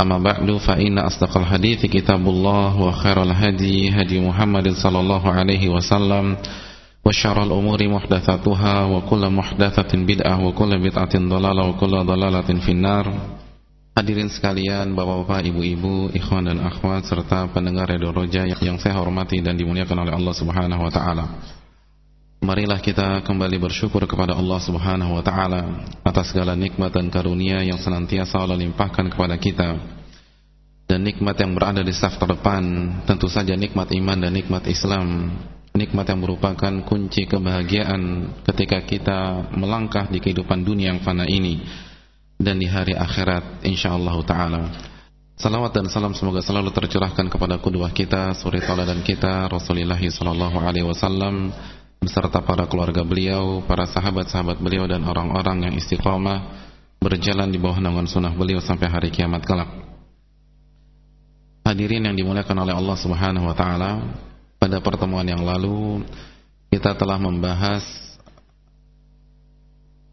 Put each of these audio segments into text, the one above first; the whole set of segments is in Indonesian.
أما بعد فإن أصدق الحديث كتاب الله وخير الهدي هدي محمد صلى الله عليه وسلم وشر الأمور محدثاتها وكل محدثة بدعة وكل بدعة ضلالة وكل ضلالة في النار Hadirin sekalian, bapak-bapak, ibu-ibu, ikhwan dan akhwat serta pendengar Radio Roja yang saya hormati dan dimuliakan oleh Allah Subhanahu wa taala. Marilah kita kembali bersyukur kepada Allah Subhanahu wa taala atas segala nikmat dan karunia yang senantiasa Allah limpahkan kepada kita. Dan nikmat yang berada di saf terdepan tentu saja nikmat iman dan nikmat Islam. Nikmat yang merupakan kunci kebahagiaan ketika kita melangkah di kehidupan dunia yang fana ini dan di hari akhirat insyaallah taala. Salawat dan salam semoga selalu tercurahkan kepada kedua kita, suri dan kita, Rasulullah sallallahu alaihi wasallam beserta para keluarga beliau, para sahabat-sahabat beliau dan orang-orang yang istiqamah berjalan di bawah naungan sunnah beliau sampai hari kiamat kelak. Hadirin yang dimuliakan oleh Allah Subhanahu wa taala, pada pertemuan yang lalu kita telah membahas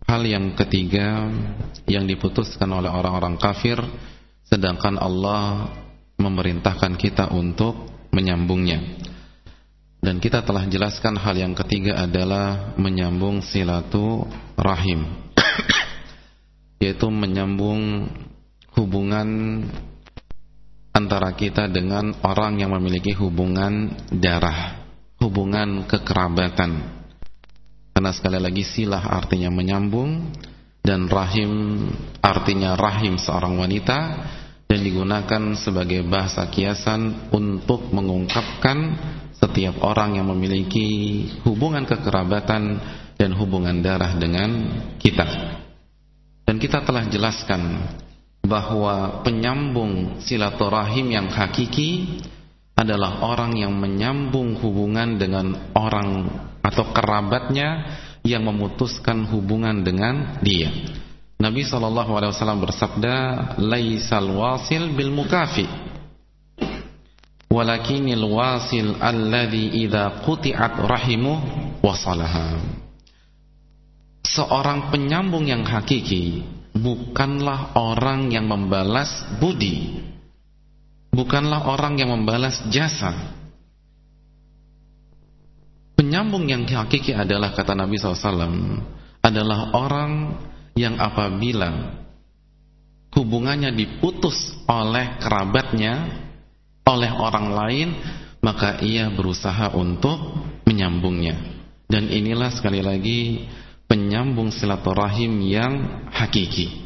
hal yang ketiga yang diputuskan oleh orang-orang kafir sedangkan Allah memerintahkan kita untuk menyambungnya dan kita telah jelaskan hal yang ketiga adalah menyambung silatu rahim yaitu menyambung hubungan antara kita dengan orang yang memiliki hubungan darah hubungan kekerabatan. Karena sekali lagi silah artinya menyambung dan rahim artinya rahim seorang wanita dan digunakan sebagai bahasa kiasan untuk mengungkapkan setiap orang yang memiliki hubungan kekerabatan dan hubungan darah dengan kita. Dan kita telah jelaskan bahwa penyambung silaturahim yang hakiki adalah orang yang menyambung hubungan dengan orang atau kerabatnya yang memutuskan hubungan dengan dia. Nabi SAW bersabda, "Laisal wasil bil mukafi, walakinil wasil alladhi idza quti'at rahimuh wasalaha." Seorang penyambung yang hakiki bukanlah orang yang membalas budi, bukanlah orang yang membalas jasa, Penyambung yang hakiki adalah kata Nabi SAW adalah orang yang apabila hubungannya diputus oleh kerabatnya, oleh orang lain, maka ia berusaha untuk menyambungnya. Dan inilah sekali lagi penyambung silaturahim yang hakiki.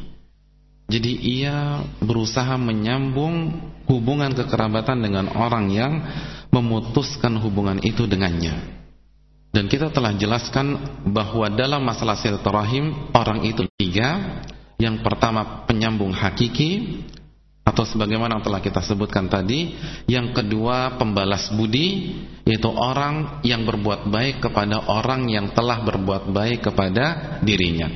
Jadi ia berusaha menyambung hubungan kekerabatan dengan orang yang memutuskan hubungan itu dengannya. Dan kita telah jelaskan bahwa dalam masalah silaturahim orang itu tiga. Yang pertama penyambung hakiki atau sebagaimana telah kita sebutkan tadi. Yang kedua pembalas budi yaitu orang yang berbuat baik kepada orang yang telah berbuat baik kepada dirinya.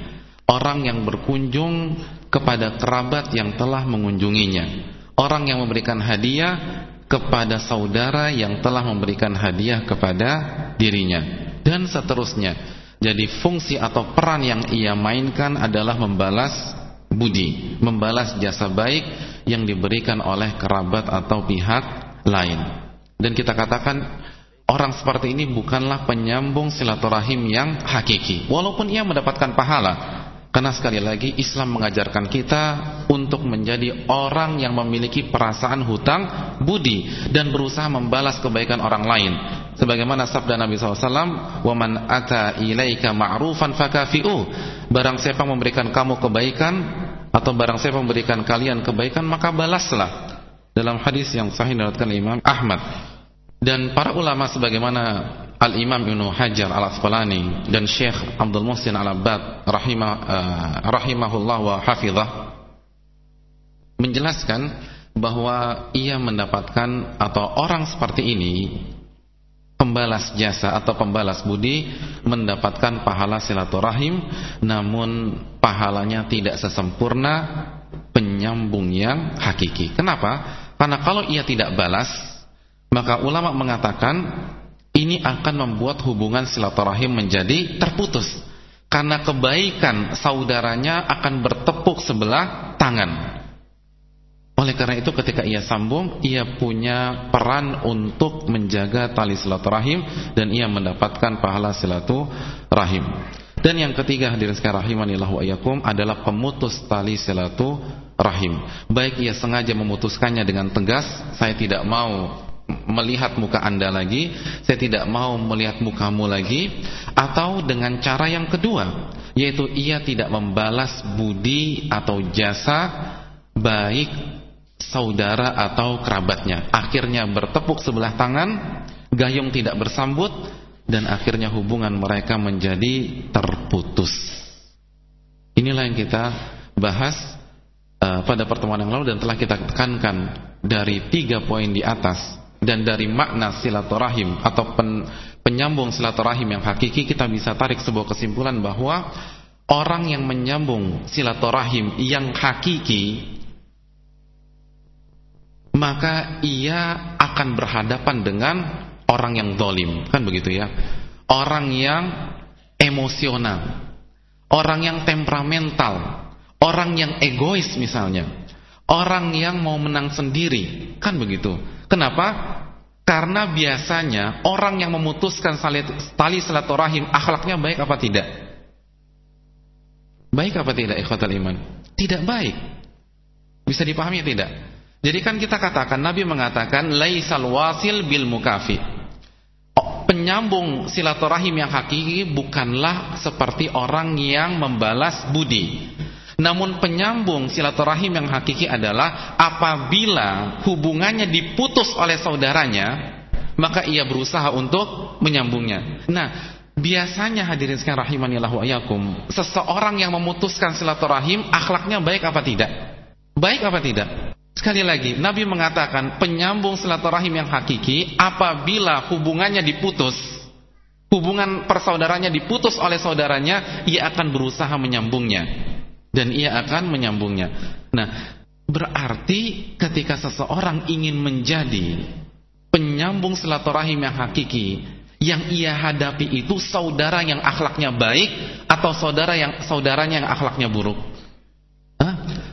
Orang yang berkunjung kepada kerabat yang telah mengunjunginya. Orang yang memberikan hadiah kepada saudara yang telah memberikan hadiah kepada dirinya dan seterusnya. Jadi fungsi atau peran yang ia mainkan adalah membalas budi, membalas jasa baik yang diberikan oleh kerabat atau pihak lain. Dan kita katakan orang seperti ini bukanlah penyambung silaturahim yang hakiki, walaupun ia mendapatkan pahala. Karena sekali lagi Islam mengajarkan kita untuk menjadi orang yang memiliki perasaan hutang budi dan berusaha membalas kebaikan orang lain. Sebagaimana sabda Nabi SAW, "Waman ata ilaika ma'rufan fakafi'u." Barang siapa memberikan kamu kebaikan atau barang siapa memberikan kalian kebaikan maka balaslah. Dalam hadis yang sahih diriwayatkan Imam Ahmad. Dan para ulama sebagaimana Al-Imam Ibnu Hajar Al-Asqalani dan Syekh Abdul Muhsin Al-Abbad rahimah, uh, rahimahullah wa hafizah menjelaskan bahwa ia mendapatkan atau orang seperti ini pembalas jasa atau pembalas budi mendapatkan pahala silaturahim namun pahalanya tidak sesempurna penyambung yang hakiki. Kenapa? Karena kalau ia tidak balas maka ulama mengatakan ini akan membuat hubungan silaturahim menjadi terputus karena kebaikan saudaranya akan bertepuk sebelah tangan. Oleh karena itu ketika ia sambung, ia punya peran untuk menjaga tali silaturahim dan ia mendapatkan pahala silaturahim. Dan yang ketiga hadirin sekalian rahimanillah wa adalah pemutus tali silaturahim. Baik ia sengaja memutuskannya dengan tegas, saya tidak mau melihat muka anda lagi Saya tidak mau melihat mukamu lagi Atau dengan cara yang kedua Yaitu ia tidak membalas budi atau jasa Baik saudara atau kerabatnya. Akhirnya bertepuk sebelah tangan Gayung tidak bersambut Dan akhirnya hubungan mereka menjadi terputus. Inilah yang kita bahas uh, pada pertemuan yang lalu Dan telah kita tekankan dari tiga poin di atas dan dari makna silaturahim atau pen, penyambung silaturahim yang hakiki kita bisa tarik sebuah kesimpulan bahwa orang yang menyambung silaturahim yang hakiki maka ia akan berhadapan dengan orang yang dolim kan begitu ya orang yang emosional orang yang temperamental orang yang egois misalnya orang yang mau menang sendiri kan begitu Kenapa? Karena biasanya orang yang memutuskan tali silaturahim akhlaknya baik apa tidak? Baik apa tidak ikhwatal iman? Tidak baik. Bisa dipahami tidak? Jadi kan kita katakan Nabi mengatakan laisal wasil bil mukafi. Oh, penyambung silaturahim yang hakiki bukanlah seperti orang yang membalas budi. Namun penyambung silaturahim yang hakiki adalah apabila hubungannya diputus oleh saudaranya, maka ia berusaha untuk menyambungnya. Nah, biasanya hadirin sekalian rahimanillah wa ayakum, seseorang yang memutuskan silaturahim akhlaknya baik apa tidak? Baik apa tidak? Sekali lagi, Nabi mengatakan penyambung silaturahim yang hakiki apabila hubungannya diputus, hubungan persaudaranya diputus oleh saudaranya, ia akan berusaha menyambungnya dan ia akan menyambungnya. Nah, berarti ketika seseorang ingin menjadi penyambung silaturahim yang hakiki, yang ia hadapi itu saudara yang akhlaknya baik atau saudara yang saudaranya yang akhlaknya buruk?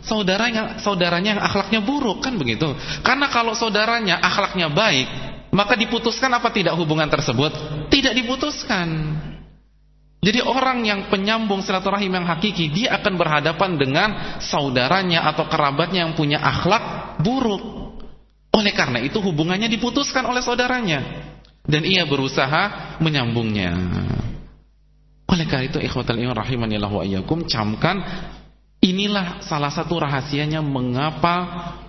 Hah? Saudara yang saudaranya yang akhlaknya buruk kan begitu? Karena kalau saudaranya akhlaknya baik, maka diputuskan apa tidak hubungan tersebut? Tidak diputuskan. Jadi orang yang penyambung silaturahim yang hakiki dia akan berhadapan dengan saudaranya atau kerabatnya yang punya akhlak buruk. Oleh karena itu hubungannya diputuskan oleh saudaranya dan ia berusaha menyambungnya. Oleh karena itu ikhwatal iman rahimanillah wa iyyakum camkan inilah salah satu rahasianya mengapa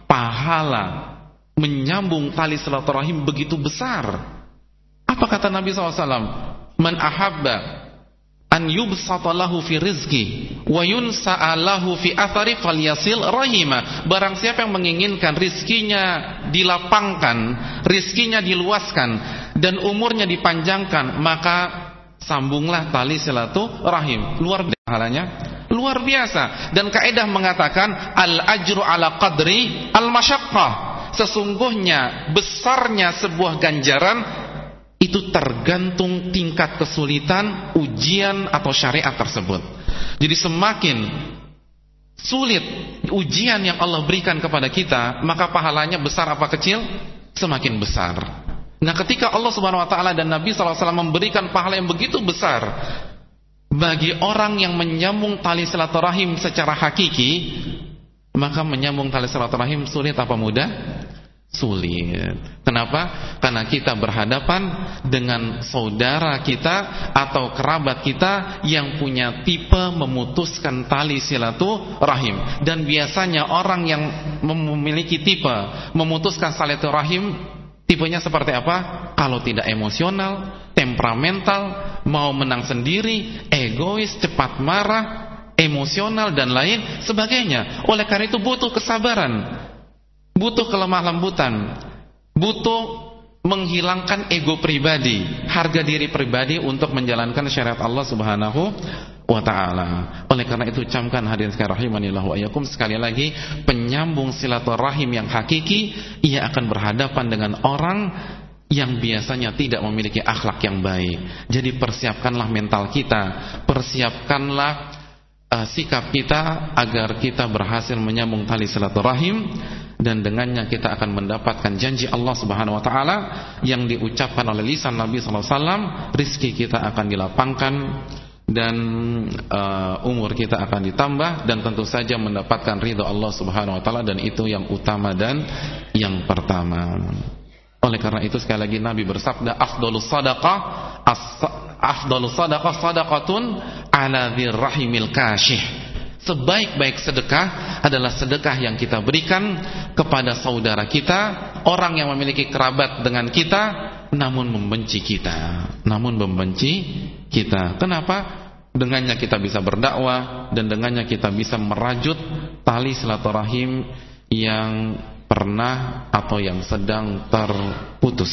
pahala menyambung tali silaturahim begitu besar. Apa kata Nabi SAW? Man ahabba an yubsatalahu fi rizki wa yunsa'alahu fi athari falyasil rahima barang siapa yang menginginkan rizkinya dilapangkan rizkinya diluaskan dan umurnya dipanjangkan maka sambunglah tali silaturahim luar biasa halanya luar biasa dan kaidah mengatakan al ajru ala qadri al masyaqqah sesungguhnya besarnya sebuah ganjaran itu tergantung tingkat kesulitan ujian atau syariat tersebut. Jadi semakin sulit ujian yang Allah berikan kepada kita, maka pahalanya besar apa kecil? Semakin besar. Nah, ketika Allah Subhanahu wa taala dan Nabi SAW memberikan pahala yang begitu besar bagi orang yang menyambung tali silaturahim secara hakiki, maka menyambung tali silaturahim sulit apa mudah? Sulit. Kenapa? Karena kita berhadapan dengan saudara kita atau kerabat kita yang punya tipe memutuskan tali silaturahim. Dan biasanya orang yang memiliki tipe memutuskan silaturahim tipenya seperti apa? Kalau tidak emosional, temperamental, mau menang sendiri, egois, cepat marah, emosional dan lain sebagainya. Oleh karena itu butuh kesabaran butuh kelemah lembutan, butuh menghilangkan ego pribadi, harga diri pribadi untuk menjalankan syariat Allah Subhanahu wa taala. Oleh karena itu camkan hadirin sekalian rahimanillah wa iyyakum sekali lagi penyambung silaturahim yang hakiki ia akan berhadapan dengan orang yang biasanya tidak memiliki akhlak yang baik. Jadi persiapkanlah mental kita, persiapkanlah uh, sikap kita agar kita berhasil menyambung tali silaturahim dan dengannya kita akan mendapatkan janji Allah Subhanahu wa taala yang diucapkan oleh lisan Nabi sallallahu alaihi wasallam, rizki kita akan dilapangkan dan uh, umur kita akan ditambah dan tentu saja mendapatkan ridho Allah Subhanahu wa taala dan itu yang utama dan yang pertama. Oleh karena itu sekali lagi Nabi bersabda afdhalus sadaqah afdhalus sadaqah sadaqatun ala dzirrahimil kashih Sebaik-baik sedekah adalah sedekah yang kita berikan kepada saudara kita, orang yang memiliki kerabat dengan kita, namun membenci kita. Namun membenci kita. Kenapa? Dengannya kita bisa berdakwah dan dengannya kita bisa merajut tali silaturahim yang pernah atau yang sedang terputus.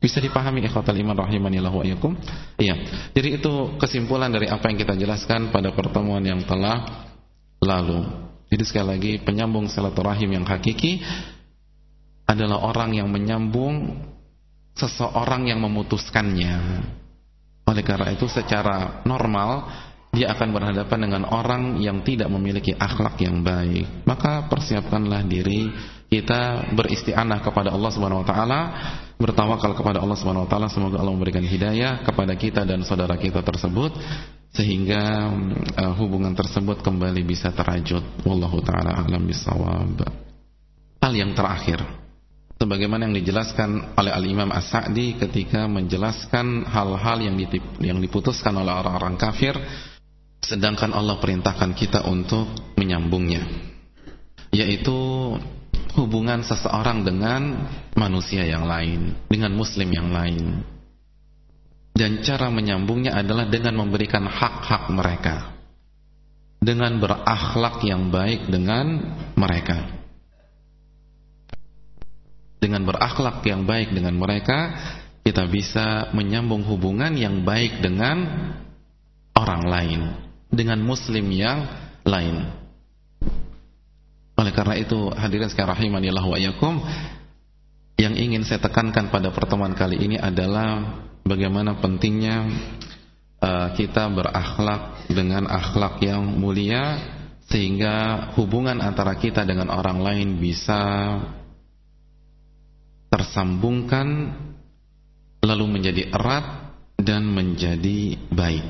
Bisa dipahami ikhwatal iman rahimanillah wa iyakum? Iya. Jadi itu kesimpulan dari apa yang kita jelaskan pada pertemuan yang telah lalu. Jadi sekali lagi penyambung silaturahim yang hakiki adalah orang yang menyambung seseorang yang memutuskannya. Oleh karena itu secara normal dia akan berhadapan dengan orang yang tidak memiliki akhlak yang baik. Maka persiapkanlah diri kita beristianah kepada Allah Subhanahu wa taala, bertawakal kepada Allah Subhanahu wa taala semoga Allah memberikan hidayah kepada kita dan saudara kita tersebut sehingga uh, hubungan tersebut kembali bisa terajut. Wallahu taala alam bisawab. Hal yang terakhir sebagaimana yang dijelaskan oleh Al-Imam As-Sa'di ketika menjelaskan hal-hal yang yang diputuskan oleh orang-orang kafir sedangkan Allah perintahkan kita untuk menyambungnya yaitu hubungan seseorang dengan manusia yang lain, dengan muslim yang lain. Dan cara menyambungnya adalah dengan memberikan hak-hak mereka. Dengan berakhlak yang baik dengan mereka. Dengan berakhlak yang baik dengan mereka, kita bisa menyambung hubungan yang baik dengan orang lain, dengan muslim yang lain. Oleh karena itu hadirin sekalian rahimanillah wa iyyakum yang ingin saya tekankan pada pertemuan kali ini adalah bagaimana pentingnya uh, kita berakhlak dengan akhlak yang mulia sehingga hubungan antara kita dengan orang lain bisa tersambungkan lalu menjadi erat dan menjadi baik.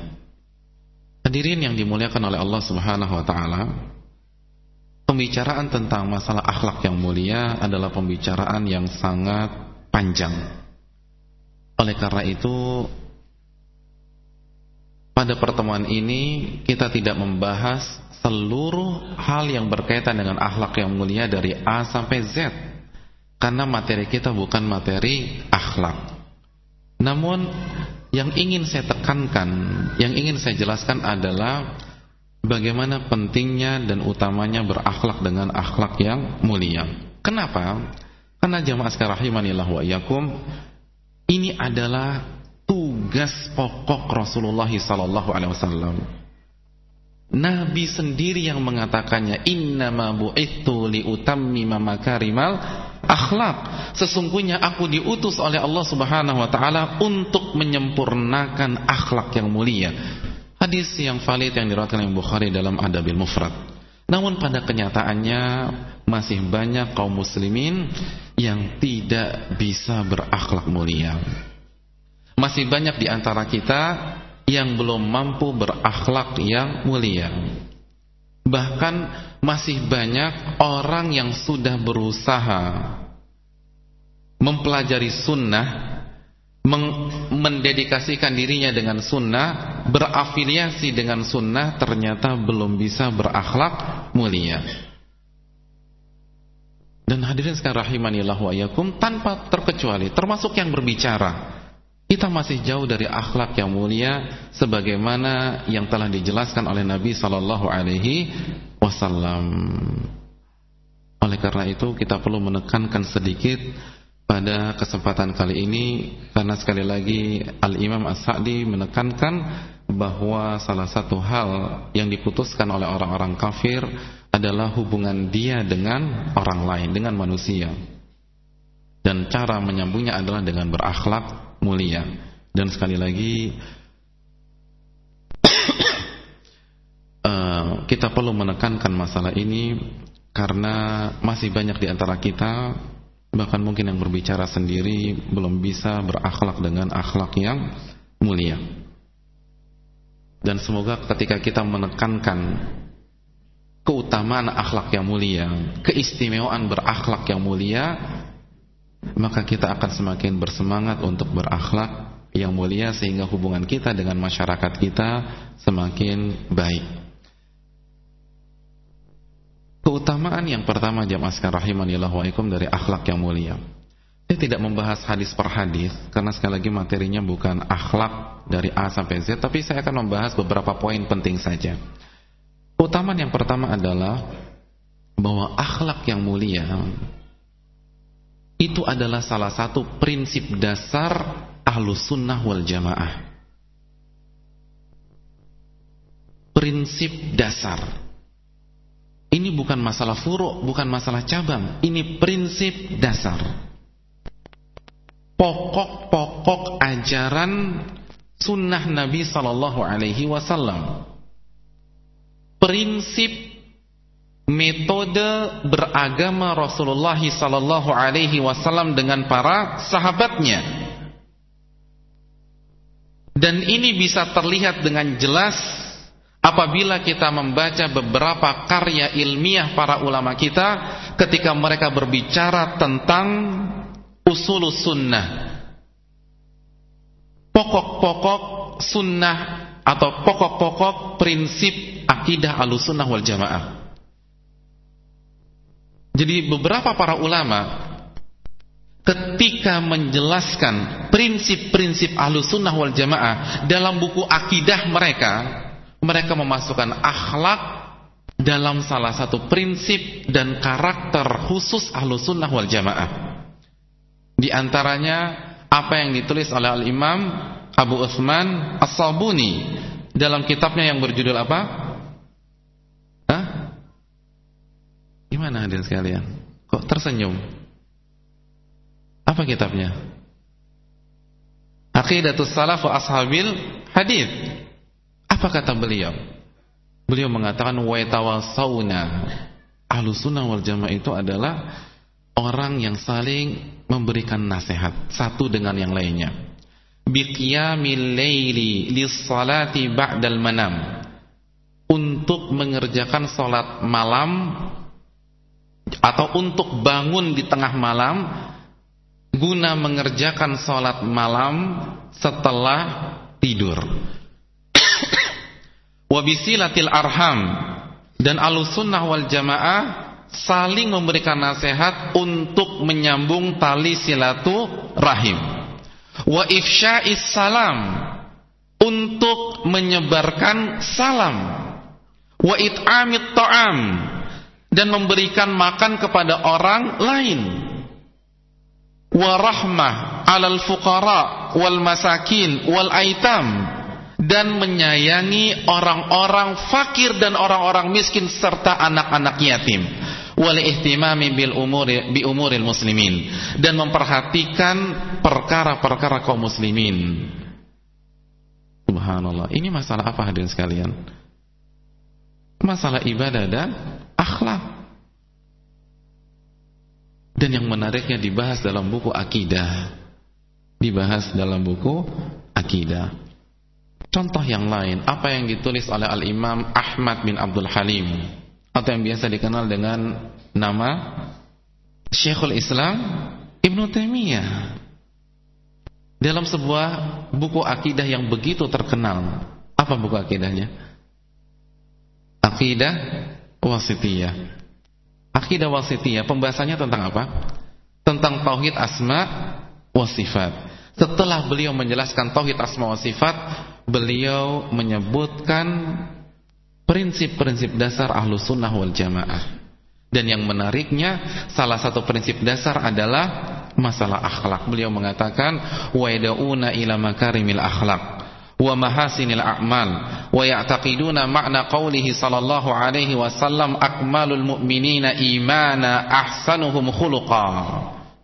Hadirin yang dimuliakan oleh Allah Subhanahu wa taala, Pembicaraan tentang masalah akhlak yang mulia adalah pembicaraan yang sangat panjang. Oleh karena itu, pada pertemuan ini kita tidak membahas seluruh hal yang berkaitan dengan akhlak yang mulia dari A sampai Z. Karena materi kita bukan materi akhlak. Namun yang ingin saya tekankan, yang ingin saya jelaskan adalah bagaimana pentingnya dan utamanya berakhlak dengan akhlak yang mulia. Kenapa? Karena jamaah sekalian rahimanillah wa iyyakum ini adalah tugas pokok Rasulullah sallallahu alaihi wasallam. Nabi sendiri yang mengatakannya innama bu'ittu liutammima makarimal akhlak. Sesungguhnya aku diutus oleh Allah Subhanahu wa taala untuk menyempurnakan akhlak yang mulia. Hadis yang valid yang diriwayatkan oleh Bukhari dalam Adabil Mufrad. Namun pada kenyataannya masih banyak kaum muslimin yang tidak bisa berakhlak mulia. Masih banyak di antara kita yang belum mampu berakhlak yang mulia. Bahkan masih banyak orang yang sudah berusaha mempelajari sunnah, mendedikasikan dirinya dengan sunnah, berafiliasi dengan sunnah, ternyata belum bisa berakhlak mulia. Dan hadirin sekalian rahimanillah wa yakum tanpa terkecuali termasuk yang berbicara kita masih jauh dari akhlak yang mulia sebagaimana yang telah dijelaskan oleh Nabi sallallahu alaihi wasallam. Oleh karena itu kita perlu menekankan sedikit pada kesempatan kali ini karena sekali lagi Al-Imam As-Sa'di menekankan bahwa salah satu hal yang diputuskan oleh orang-orang kafir adalah hubungan dia dengan orang lain, dengan manusia. Dan cara menyambungnya adalah dengan berakhlak mulia dan sekali lagi uh, kita perlu menekankan masalah ini karena masih banyak di antara kita bahkan mungkin yang berbicara sendiri belum bisa berakhlak dengan akhlak yang mulia dan semoga ketika kita menekankan keutamaan akhlak yang mulia keistimewaan berakhlak yang mulia maka kita akan semakin bersemangat untuk berakhlak yang mulia sehingga hubungan kita dengan masyarakat kita semakin baik. Keutamaan yang pertama jamaah sekalian rahimanillah wa ikum dari akhlak yang mulia. Saya tidak membahas hadis per hadis karena sekali lagi materinya bukan akhlak dari A sampai Z tapi saya akan membahas beberapa poin penting saja. Keutamaan yang pertama adalah bahwa akhlak yang mulia itu adalah salah satu prinsip dasar ahlu sunnah wal jamaah. Prinsip dasar. Ini bukan masalah furuk, bukan masalah cabang. Ini prinsip dasar. Pokok-pokok ajaran sunnah Nabi Sallallahu Alaihi Wasallam. Prinsip metode beragama Rasulullah sallallahu alaihi wasallam dengan para sahabatnya. Dan ini bisa terlihat dengan jelas apabila kita membaca beberapa karya ilmiah para ulama kita ketika mereka berbicara tentang usul sunnah. Pokok-pokok sunnah atau pokok-pokok prinsip akidah alusunnah wal jamaah. Jadi beberapa para ulama ketika menjelaskan prinsip-prinsip ahlus sunnah wal jamaah dalam buku akidah mereka, mereka memasukkan akhlak dalam salah satu prinsip dan karakter khusus ahlus sunnah wal jamaah. Di antaranya apa yang ditulis oleh Al-Imam Abu Uthman As-Sabuni dalam kitabnya yang berjudul apa? Gimana hadirin sekalian? Kok tersenyum? Apa kitabnya? Aqidatus Salaf wa Ashabil Hadis. Apa kata beliau? Beliau mengatakan wa tawassauna. Ahlus sunnah wal jamaah itu adalah orang yang saling memberikan nasihat satu dengan yang lainnya. Biqiyamil laili lis-salati ba'dal manam. Untuk mengerjakan salat malam atau untuk bangun di tengah malam guna mengerjakan sholat malam setelah tidur. Wabisilatil arham. Dan alusunnah wal jamaah saling memberikan nasihat untuk menyambung tali silatu rahim. Wa ifsya'is salam. Untuk menyebarkan salam. Wa it'amit ta'am. Dan memberikan makan kepada orang lain. Warahmah alal fuqara wal masakin wal aitam dan menyayangi orang-orang fakir dan orang-orang miskin serta anak-anak yatim wal ihtimami bil umuri bi umuril muslimin dan memperhatikan perkara-perkara kaum muslimin subhanallah ini masalah apa hadirin sekalian masalah ibadah dan akhlak. Dan yang menariknya dibahas dalam buku akidah. Dibahas dalam buku akidah. Contoh yang lain, apa yang ditulis oleh Al-Imam Ahmad bin Abdul Halim atau yang biasa dikenal dengan nama Syekhul Islam Ibnu Taimiyah dalam sebuah buku akidah yang begitu terkenal. Apa buku akidahnya? Akidah Wasitiyah. Akidah Wasitiyah pembahasannya tentang apa? Tentang tauhid asma wa sifat. Setelah beliau menjelaskan tauhid asma wa sifat, beliau menyebutkan prinsip-prinsip dasar ahlu sunnah wal jamaah. Dan yang menariknya, salah satu prinsip dasar adalah masalah akhlak. Beliau mengatakan, wa yad'una ila makarimil akhlak wa mahasinil a'mal wa ya'taqiduna ma'na qawlihi sallallahu alaihi wasallam akmalul mu'minina imana ahsanuhum khuluqa.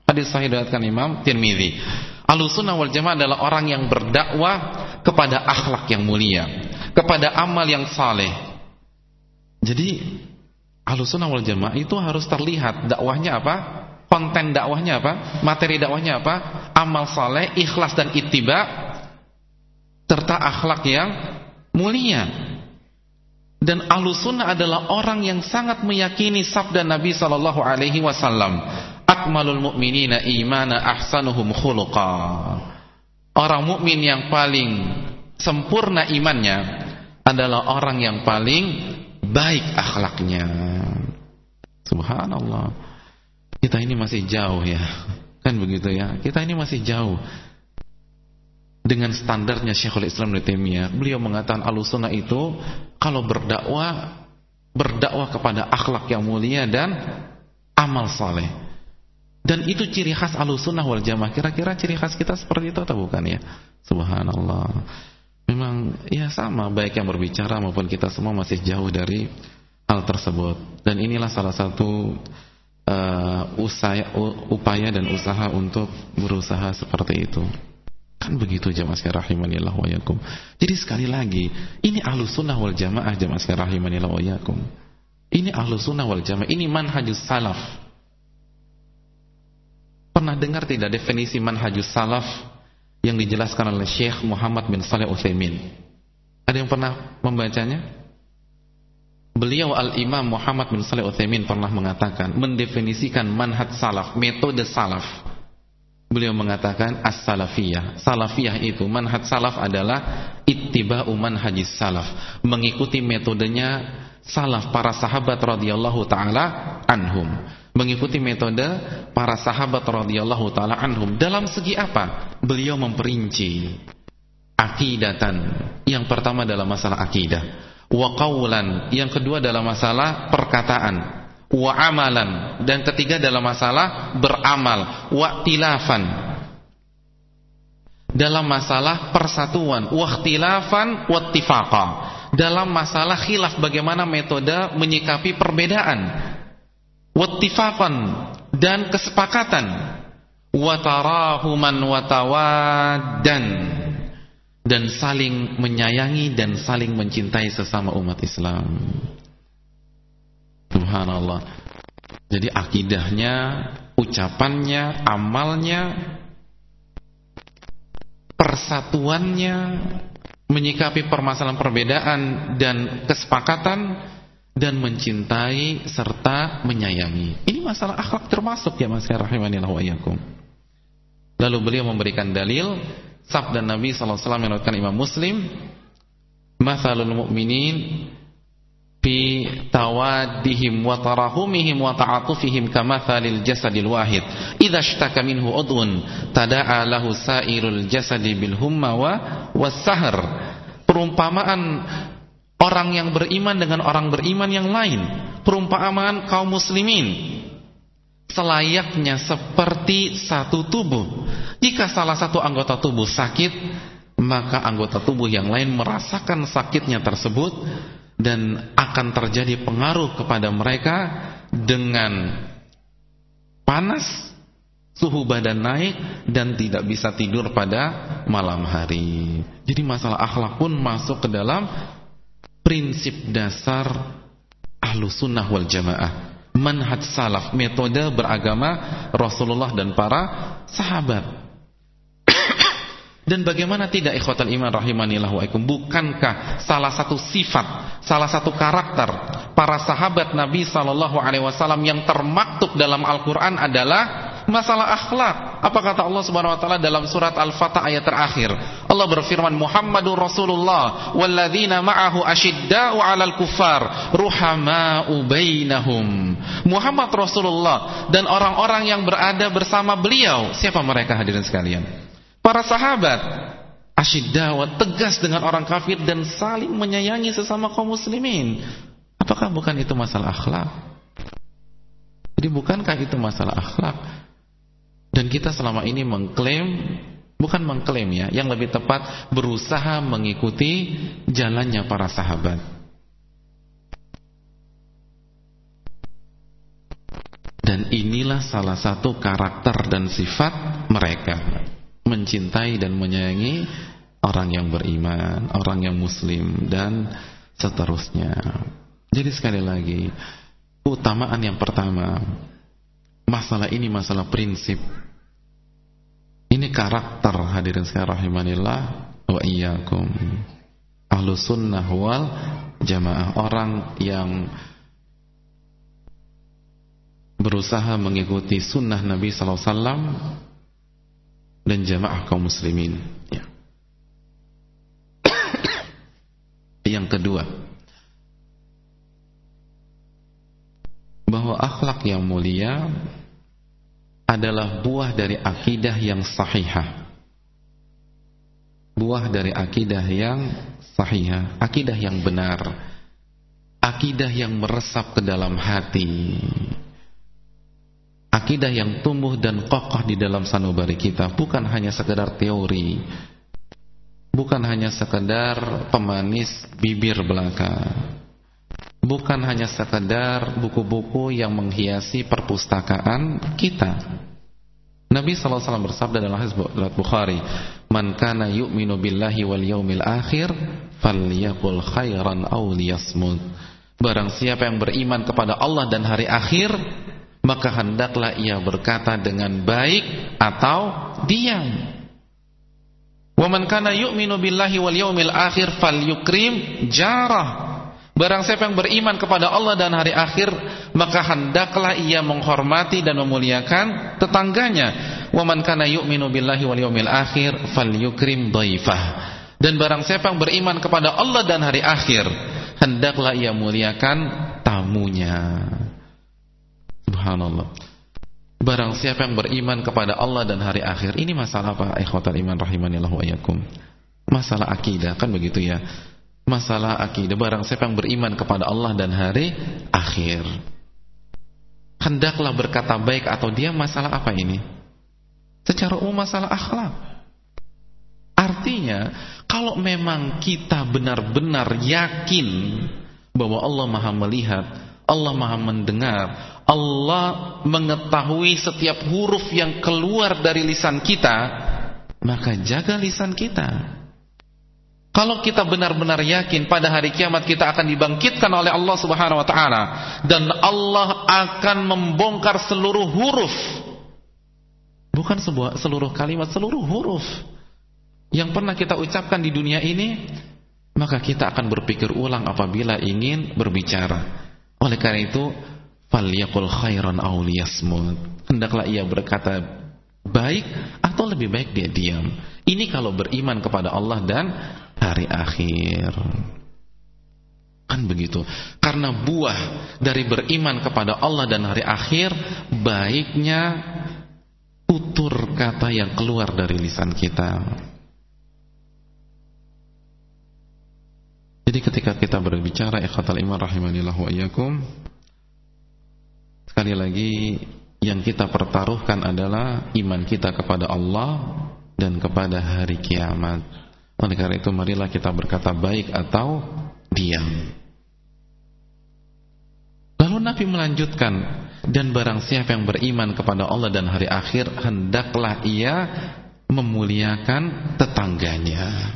Hadis sahih diriwayatkan Imam Tirmizi. Ahlussunnah wal Jamaah adalah orang yang berdakwah kepada akhlak yang mulia, kepada amal yang saleh, jadi Ahlussunnah wal Jamaah itu harus terlihat dakwahnya apa? Konten dakwahnya apa? Materi dakwahnya apa? Amal saleh, ikhlas dan ittiba serta akhlak yang mulia. Dan Ahlussunnah adalah orang yang sangat meyakini sabda Nabi sallallahu alaihi wasallam, "Akmalul mu'minina imana ahsanuhum khuluqa." Orang mukmin yang paling sempurna imannya adalah orang yang paling baik akhlaknya. Subhanallah. Kita ini masih jauh ya. Kan begitu ya. Kita ini masih jauh. Dengan standarnya Syekhul Islam Ibnu beliau mengatakan alusuna itu kalau berdakwah berdakwah kepada akhlak yang mulia dan amal saleh. Dan itu ciri khas alusunah wal jamaah. Kira-kira ciri khas kita seperti itu atau bukan ya? Subhanallah. Memang ya sama baik yang berbicara maupun kita semua masih jauh dari hal tersebut. Dan inilah salah satu uh, usaya, upaya dan usaha untuk berusaha seperti itu. Kan begitu jamaah sekalian rahimanillah wa yakum. Jadi sekali lagi, ini ahlu sunnah wal jamaah jamaah sekalian rahimanillah wa yakum. Ini ahlu sunnah wal jamaah, ini manhajus salaf. Pernah dengar tidak definisi manhajus salaf? yang dijelaskan oleh Syekh Muhammad bin Saleh Utsaimin. Ada yang pernah membacanya? Beliau Al-Imam Muhammad bin Saleh Utsaimin pernah mengatakan, mendefinisikan manhaj salaf, metode salaf. Beliau mengatakan as-salafiyah. Salafiyah itu manhaj salaf adalah ittiba'u manhajis salaf, mengikuti metodenya salaf para sahabat radhiyallahu taala anhum mengikuti metode para sahabat radhiyallahu taala anhum dalam segi apa? Beliau memperinci akidatan. Yang pertama dalam masalah akidah, wa qawlan, yang kedua dalam masalah perkataan, wa amalan, dan ketiga dalam masalah beramal, wa tilafan. Dalam masalah persatuan, wa ikhtilafan wa. Dalam masalah khilaf bagaimana metode menyikapi perbedaan wattifaqan dan kesepakatan watarahuman watawadan dan saling menyayangi dan saling mencintai sesama umat Islam. Subhanallah. Jadi akidahnya, ucapannya, amalnya, persatuannya, menyikapi permasalahan perbedaan dan kesepakatan dan mencintai serta menyayangi. Ini masalah akhlak termasuk ya Mas rahimanillah wa iyyakum. Lalu beliau memberikan dalil sabda Nabi sallallahu alaihi wasallam yang Imam Muslim, "Matsalul mu'minin fi tawaddihim wa tarahumihim wa ta'atufihim kamatsalil jasadil wahid. Idza ishtaka minhu udhun tada'a lahu sairul jasadi bil humma wa was-sahr." Perumpamaan orang yang beriman dengan orang beriman yang lain. Perumpamaan kaum muslimin. Selayaknya seperti satu tubuh. Jika salah satu anggota tubuh sakit maka anggota tubuh yang lain merasakan sakitnya tersebut dan akan terjadi pengaruh kepada mereka dengan panas suhu badan naik dan tidak bisa tidur pada malam hari. Jadi masalah akhlak pun masuk ke dalam prinsip dasar ahlu sunnah wal jamaah. Manhaj salaf metode beragama Rasulullah dan para sahabat. Dan bagaimana tidak ikhwatal iman rahimanillah wa ikum? Bukankah salah satu sifat salah satu karakter para sahabat Nabi sallallahu alaihi wasallam yang termaktub dalam Al-Qur'an adalah masalah akhlak. Apa kata Allah Subhanahu wa taala dalam surat Al-Fatah ayat terakhir? Allah berfirman Muhammadur Rasulullah walladzina ma'ahu asyidda'u 'alal kuffar ruhama'u bainahum. Muhammad Rasulullah dan orang-orang yang berada bersama beliau. Siapa mereka hadirin sekalian? Para sahabat asyiddawa tegas dengan orang kafir dan saling menyayangi sesama kaum muslimin. Apakah bukan itu masalah akhlak? Jadi bukankah itu masalah akhlak? Dan kita selama ini mengklaim bukan mengklaim ya, yang lebih tepat berusaha mengikuti jalannya para sahabat. Dan inilah salah satu karakter dan sifat mereka mencintai dan menyayangi orang yang beriman, orang yang muslim dan seterusnya. Jadi sekali lagi, utamaan yang pertama, masalah ini masalah prinsip ini karakter hadirin sekalian rahimanillah wa iyyakum. Ahlu sunnah wal jamaah orang yang berusaha mengikuti sunnah Nabi sallallahu alaihi wasallam dan jamaah kaum muslimin. Ya. yang kedua, bahwa akhlak yang mulia adalah buah dari akidah yang sahihah. Buah dari akidah yang sahihah, akidah yang benar. Akidah yang meresap ke dalam hati. Akidah yang tumbuh dan kokoh di dalam sanubari kita bukan hanya sekedar teori. Bukan hanya sekedar pemanis bibir belaka. Bukan hanya sekedar buku-buku yang menghiasi perpustakaan kita. Nabi SAW bersabda dalam hadis Bukhari, "Man kana yu'minu billahi wal yaumil akhir, falyaqul khairan aw liyasmut." Barang siapa yang beriman kepada Allah dan hari akhir, maka hendaklah ia berkata dengan baik atau diam. Wa man kana yu'minu billahi wal yaumil akhir falyukrim jarah. Barang siapa yang beriman kepada Allah dan hari akhir Maka hendaklah ia menghormati dan memuliakan tetangganya. Wa man kana yu'minu billahi wal yawmil akhir Falyukrim daifah Dan barang siapa yang beriman kepada Allah dan hari akhir Hendaklah ia muliakan tamunya. Subhanallah. Barang siapa yang beriman kepada Allah dan hari akhir Ini masalah apa? Ikhwatal iman rahimanillahu ayakum Masalah akidah kan begitu ya masalah akidah. Barang siapa yang beriman kepada Allah dan hari akhir. Hendaklah berkata baik atau dia masalah apa ini? Secara umum masalah akhlak. Artinya kalau memang kita benar-benar yakin bahwa Allah maha melihat Allah maha mendengar Allah mengetahui setiap huruf yang keluar dari lisan kita maka jaga lisan kita kalau kita benar-benar yakin pada hari kiamat kita akan dibangkitkan oleh Allah Subhanahu wa taala dan Allah akan membongkar seluruh huruf. Bukan sebuah seluruh kalimat, seluruh huruf yang pernah kita ucapkan di dunia ini, maka kita akan berpikir ulang apabila ingin berbicara. Oleh karena itu, falyaqul khairan aw. Hendaklah ia berkata baik atau lebih baik dia diam. Ini kalau beriman kepada Allah dan hari akhir. Kan begitu. Karena buah dari beriman kepada Allah dan hari akhir baiknya tutur kata yang keluar dari lisan kita. Jadi ketika kita berbicara ikhwatal iman rahimanillah wa iyyakum sekali lagi yang kita pertaruhkan adalah iman kita kepada Allah dan kepada hari kiamat. Oleh karena itu marilah kita berkata baik atau diam. Lalu Nabi melanjutkan dan barang siapa yang beriman kepada Allah dan hari akhir hendaklah ia memuliakan tetangganya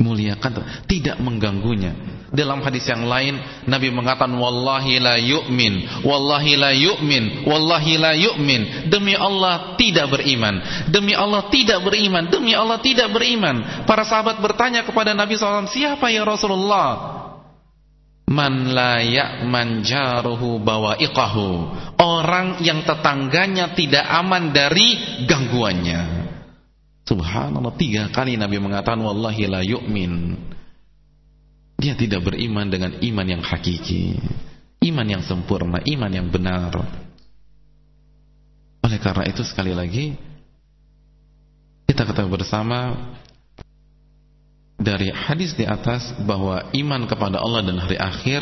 muliakan tidak mengganggunya. Dalam hadis yang lain Nabi mengatakan wallahi la yu'min wallahi la yu'min wallahi la yu'min. Demi Allah tidak beriman. Demi Allah tidak beriman demi Allah tidak beriman. Para sahabat bertanya kepada Nabi SAW siapa ya Rasulullah? Man la ya'man jaruhu bawa'iqahu. Orang yang tetangganya tidak aman dari gangguannya subhanallah. Tiga kali Nabi mengatakan wallahi la yu'min. Dia tidak beriman dengan iman yang hakiki. Iman yang sempurna iman yang benar. Oleh karena itu sekali lagi kita ketahui bersama dari hadis di atas bahwa iman kepada Allah dan hari akhir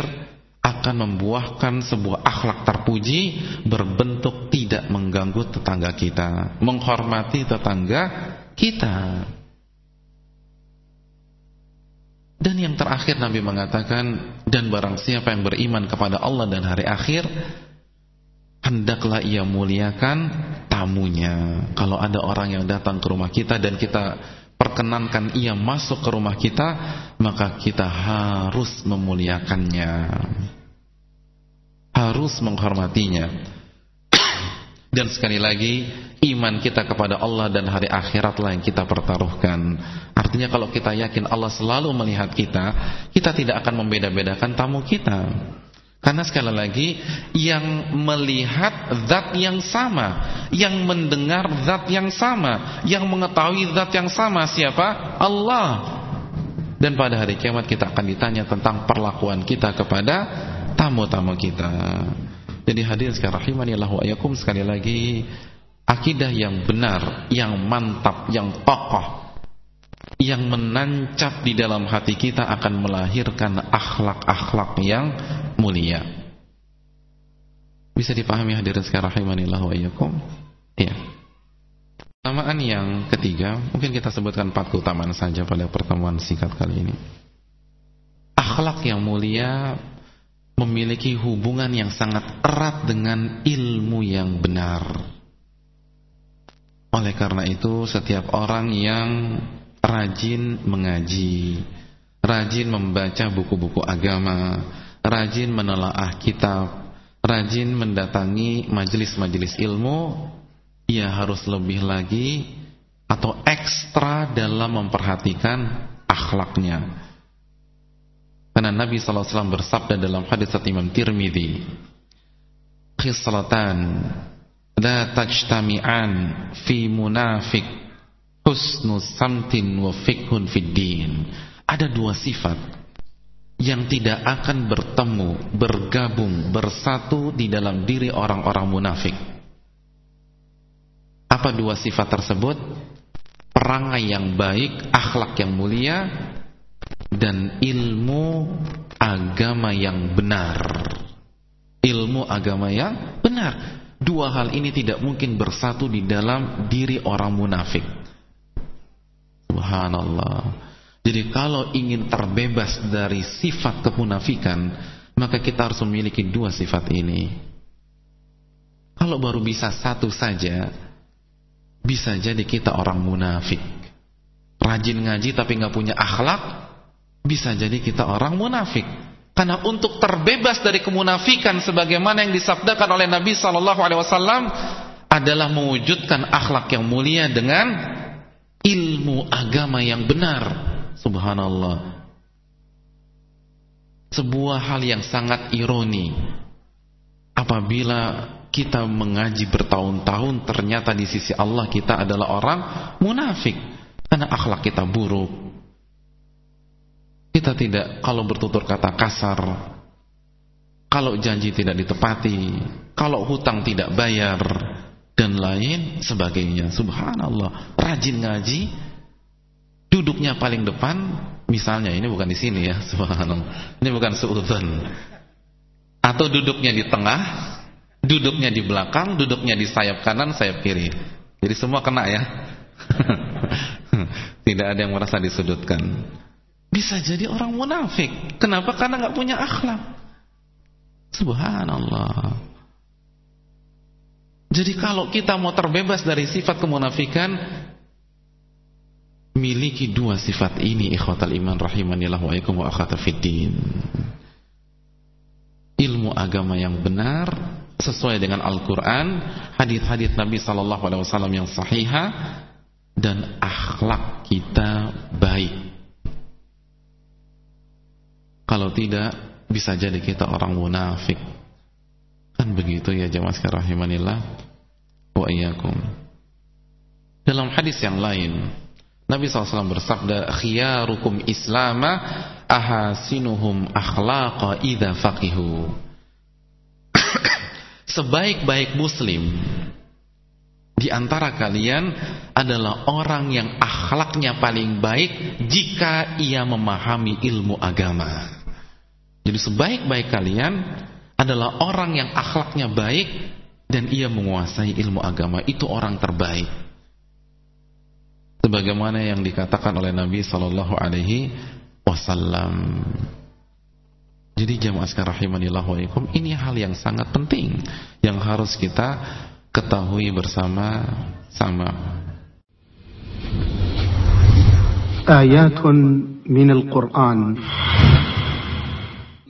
akan membuahkan sebuah akhlak terpuji berbentuk tidak mengganggu tetangga kita, menghormati tetangga kita. Dan yang terakhir Nabi mengatakan dan barang siapa yang beriman kepada Allah dan hari akhir hendaklah ia muliakan tamunya. Kalau ada orang yang datang ke rumah kita dan kita perkenankan ia masuk ke rumah kita maka kita harus memuliakannya harus menghormatinya dan sekali lagi iman kita kepada Allah dan hari akhiratlah yang kita pertaruhkan artinya kalau kita yakin Allah selalu melihat kita kita tidak akan membeda-bedakan tamu kita karena sekali lagi yang melihat zat yang sama, yang mendengar zat yang sama, yang mengetahui zat yang sama siapa? Allah. Dan pada hari kiamat kita akan ditanya tentang perlakuan kita kepada tamu-tamu kita. Jadi hadirin sekalian rahimanillah wa ayakum sekali lagi akidah yang benar, yang mantap, yang kokoh yang menancap di dalam hati kita akan melahirkan akhlak-akhlak yang mulia. Bisa dipahami hadirin sekarang rahimanillah wa iyyakum? Ya. Keutamaan yang ketiga, mungkin kita sebutkan empat keutamaan saja pada pertemuan singkat kali ini. Akhlak yang mulia memiliki hubungan yang sangat erat dengan ilmu yang benar. Oleh karena itu, setiap orang yang rajin mengaji, rajin membaca buku-buku agama, rajin menelaah kitab, rajin mendatangi majelis-majelis ilmu, ia harus lebih lagi atau ekstra dalam memperhatikan akhlaknya. Karena Nabi SAW bersabda dalam hadis Imam Tirmidzi, "Khislatan la tajtami'an fi munafiq husnus samtin wa fiqhun fid din." Ada dua sifat yang tidak akan bertemu, bergabung, bersatu di dalam diri orang-orang munafik. Apa dua sifat tersebut? Perangai yang baik, akhlak yang mulia, dan ilmu agama yang benar. Ilmu agama yang benar. Dua hal ini tidak mungkin bersatu di dalam diri orang munafik. Subhanallah. Jadi kalau ingin terbebas dari sifat kemunafikan, maka kita harus memiliki dua sifat ini. Kalau baru bisa satu saja, bisa jadi kita orang munafik. Rajin ngaji tapi nggak punya akhlak, bisa jadi kita orang munafik. Karena untuk terbebas dari kemunafikan sebagaimana yang disabdakan oleh Nabi Shallallahu Alaihi Wasallam adalah mewujudkan akhlak yang mulia dengan ilmu agama yang benar. Subhanallah Sebuah hal yang sangat ironi Apabila kita mengaji bertahun-tahun Ternyata di sisi Allah kita adalah orang munafik Karena akhlak kita buruk Kita tidak Kalau bertutur kata kasar Kalau janji tidak ditepati Kalau hutang tidak bayar Dan lain sebagainya. Subhanallah. Rajin ngaji duduknya paling depan misalnya ini bukan di sini ya subhanallah. Ini bukan suudzon atau duduknya di tengah duduknya di belakang duduknya di sayap kanan sayap kiri. Jadi semua kena ya. Tidak ada yang merasa disudutkan bisa jadi orang munafik. Kenapa? Karena nggak punya akhlak. Subhanallah. Jadi kalau kita mau terbebas dari sifat kemunafikan miliki dua sifat ini ikhwatal iman rahimanillah wa ikum wa akhatafiddin ilmu agama yang benar sesuai dengan Al-Quran hadis-hadis Nabi Sallallahu Alaihi Wasallam yang sahihah dan akhlak kita baik kalau tidak bisa jadi kita orang munafik. Kan begitu ya jemaah sekalian rahimanillah wa iyyakum. Dalam hadis yang lain, Nabi SAW bersabda, "Khiyarukum islama ahasinuhum akhlaqa idza faqihu." Sebaik-baik muslim di antara kalian adalah orang yang akhlaknya paling baik jika ia memahami ilmu agama. Jadi sebaik-baik kalian adalah orang yang akhlaknya baik dan ia menguasai ilmu agama. Itu orang terbaik. Sebagaimana yang dikatakan oleh Nabi Sallallahu Alaihi Wasallam. Jadi jamaah sekalian rahimanillah wa ini hal yang sangat penting yang harus kita ketahui bersama-sama. Ayatun minal Qur'an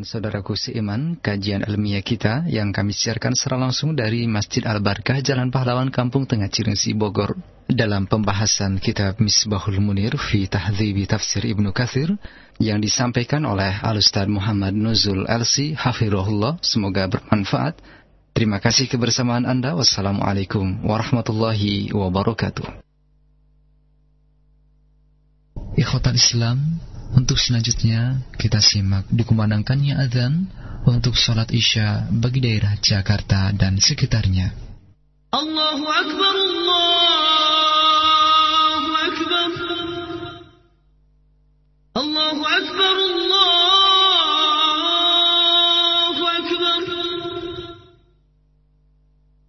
Dan saudaraku seiman, kajian ilmiah kita yang kami siarkan secara langsung dari Masjid Al-Barkah, Jalan Pahlawan, Kampung Tengah Cilengsi, Bogor. Dalam pembahasan kitab Misbahul Munir fi Tahdhibi Tafsir Ibnu Kathir, yang disampaikan oleh Alustad Muhammad Nuzul LC Hafirullah. Semoga bermanfaat. Terima kasih kebersamaan Anda. Wassalamualaikum warahmatullahi wabarakatuh. Ikhwatal Islam, untuk selanjutnya, kita simak dikumandangkannya azan untuk sholat isya bagi daerah Jakarta dan sekitarnya. Allahu Akbar, Allahu Akbar. Allahu Akbar, Allahu Akbar.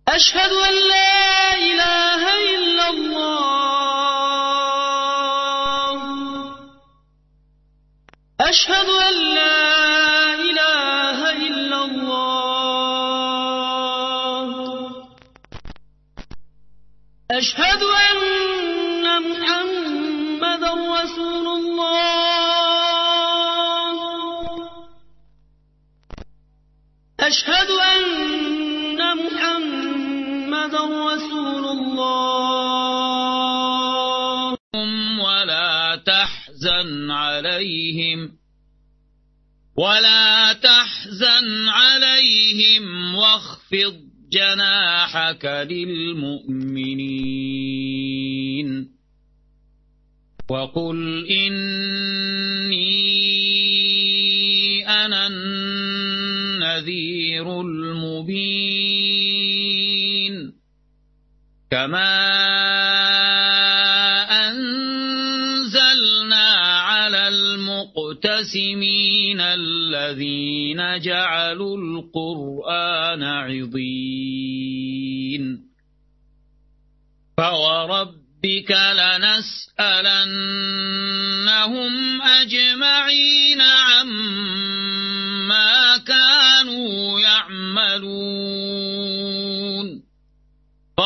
Ashhadu an la ilaha أشهد أن لا إله إلا الله. أشهد أن محمد رسول الله. أشهد أن محمد رسول الله. ولا تحزن عليهم. ولا تحزن عليهم واخفض جناحك للمؤمنين. وقل إني أنا النذير المبين. كما المقتسمين الذين جعلوا القرآن عضين. فوربك لنسألنهم أجمعين عما كانوا يعملون.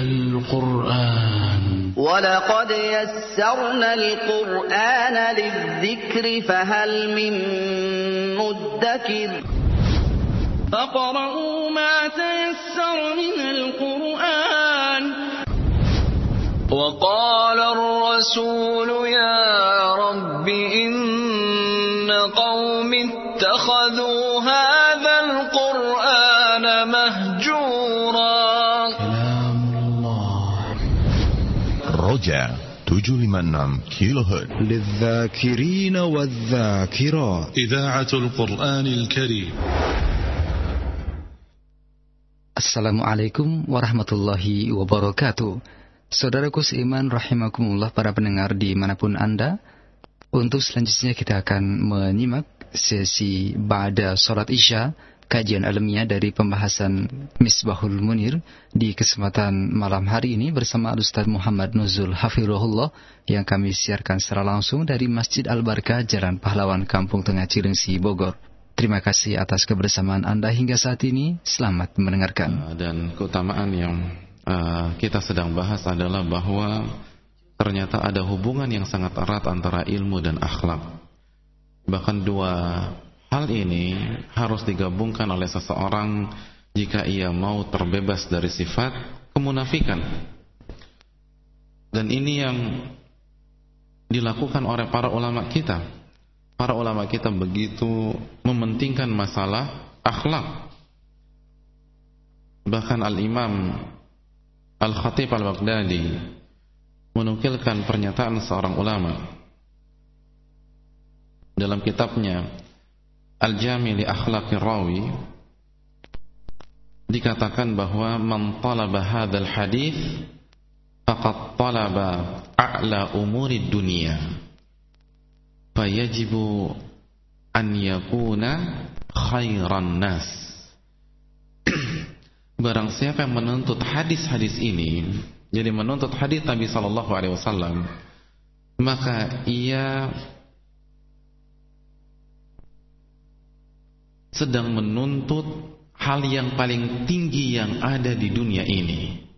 القرآن. ولقد يسرنا القرآن للذكر فهل من مدكر؟ فقرأوا ما تيسر من القرآن. وقال الرسول يا رب إن قوم اتخذوا هذا Roja كيلو هرتز للذاكرين والذاكرات إذاعة القرآن الكريم Assalamualaikum warahmatullahi wabarakatuh Saudaraku seiman rahimakumullah para pendengar dimanapun Anda Untuk selanjutnya kita akan menyimak sesi Ba'da Salat Isya kajian ilmiah dari pembahasan Misbahul Munir di kesempatan malam hari ini bersama Ustaz Muhammad Nuzul Hafirullah yang kami siarkan secara langsung dari Masjid Al-Barkah Jalan Pahlawan Kampung Tengah Cilengsi Bogor. Terima kasih atas kebersamaan Anda hingga saat ini. Selamat mendengarkan. Uh, dan keutamaan yang uh, kita sedang bahas adalah bahwa ternyata ada hubungan yang sangat erat antara ilmu dan akhlak. Bahkan dua Hal ini harus digabungkan oleh seseorang jika ia mau terbebas dari sifat kemunafikan. Dan ini yang dilakukan oleh para ulama kita. Para ulama kita begitu mementingkan masalah akhlak. Bahkan Al-Imam Al-Khatib Al-Baghdadi menukilkan pernyataan seorang ulama dalam kitabnya Al-Jami li Akhlaqir Rawi dikatakan bahwa man talaba hadzal hadis faqad talaba a'la umuri dunia fayajibu an yakuna khairan nas. Barang siapa yang menuntut hadis-hadis ini jadi menuntut hadis Nabi sallallahu alaihi wasallam maka ia sedang menuntut hal yang paling tinggi yang ada di dunia ini.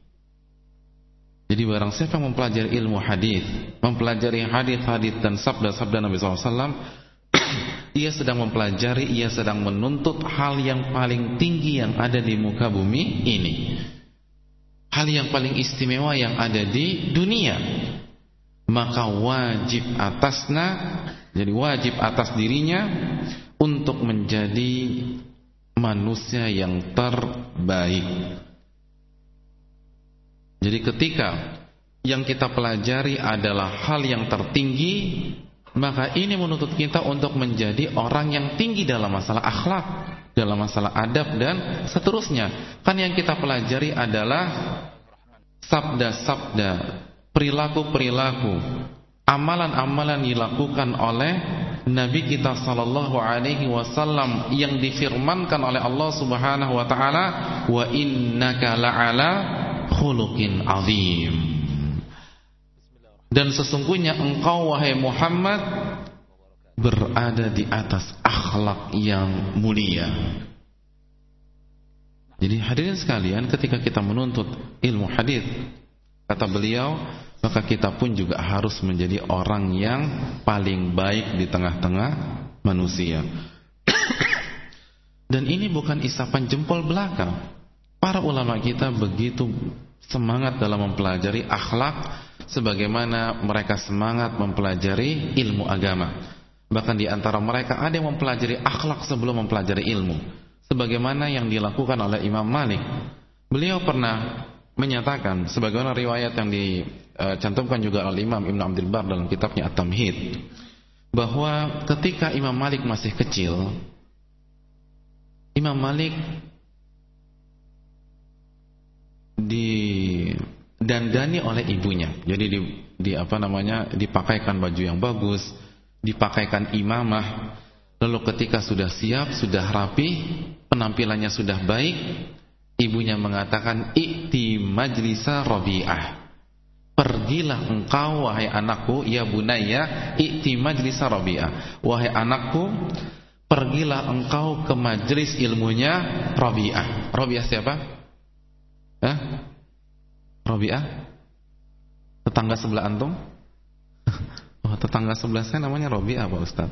Jadi barang siapa mempelajari ilmu hadis, mempelajari hadis-hadis dan sabda-sabda Nabi SAW, ia sedang mempelajari, ia sedang menuntut hal yang paling tinggi yang ada di muka bumi ini. Hal yang paling istimewa yang ada di dunia. Maka wajib atasnya, jadi wajib atas dirinya untuk menjadi manusia yang terbaik. Jadi ketika yang kita pelajari adalah hal yang tertinggi, maka ini menuntut kita untuk menjadi orang yang tinggi dalam masalah akhlak, dalam masalah adab dan seterusnya. Kan yang kita pelajari adalah sabda-sabda, perilaku-perilaku, amalan-amalan dilakukan oleh Nabi kita sallallahu alaihi wasallam yang difirmankan oleh Allah Subhanahu wa taala wa innaka la'ala khuluqin azim. Dan sesungguhnya engkau wahai Muhammad berada di atas akhlak yang mulia. Jadi hadirin sekalian ketika kita menuntut ilmu hadis kata beliau maka kita pun juga harus menjadi orang yang paling baik di tengah-tengah manusia. Dan ini bukan isapan jempol belaka. Para ulama kita begitu semangat dalam mempelajari akhlak sebagaimana mereka semangat mempelajari ilmu agama. Bahkan di antara mereka ada yang mempelajari akhlak sebelum mempelajari ilmu. Sebagaimana yang dilakukan oleh Imam Malik. Beliau pernah menyatakan sebagaimana riwayat yang dicantumkan juga oleh Imam Ibn Abdul Bar dalam kitabnya At-Tamhid bahwa ketika Imam Malik masih kecil Imam Malik didandani oleh ibunya. Jadi di, di apa namanya dipakaikan baju yang bagus dipakaikan imamah. Lalu ketika sudah siap sudah rapi penampilannya sudah baik Ibunya mengatakan Ikti majlisa Rabi'ah Pergilah engkau wahai anakku Ya bunaya Ikti majlisa Rabi'ah Wahai anakku Pergilah engkau ke majlis ilmunya Rabi'ah Rabi'ah siapa? Hah? Rabi'ah? Tetangga sebelah antum? Oh, tetangga sebelah saya namanya Rabi'ah Pak Ustaz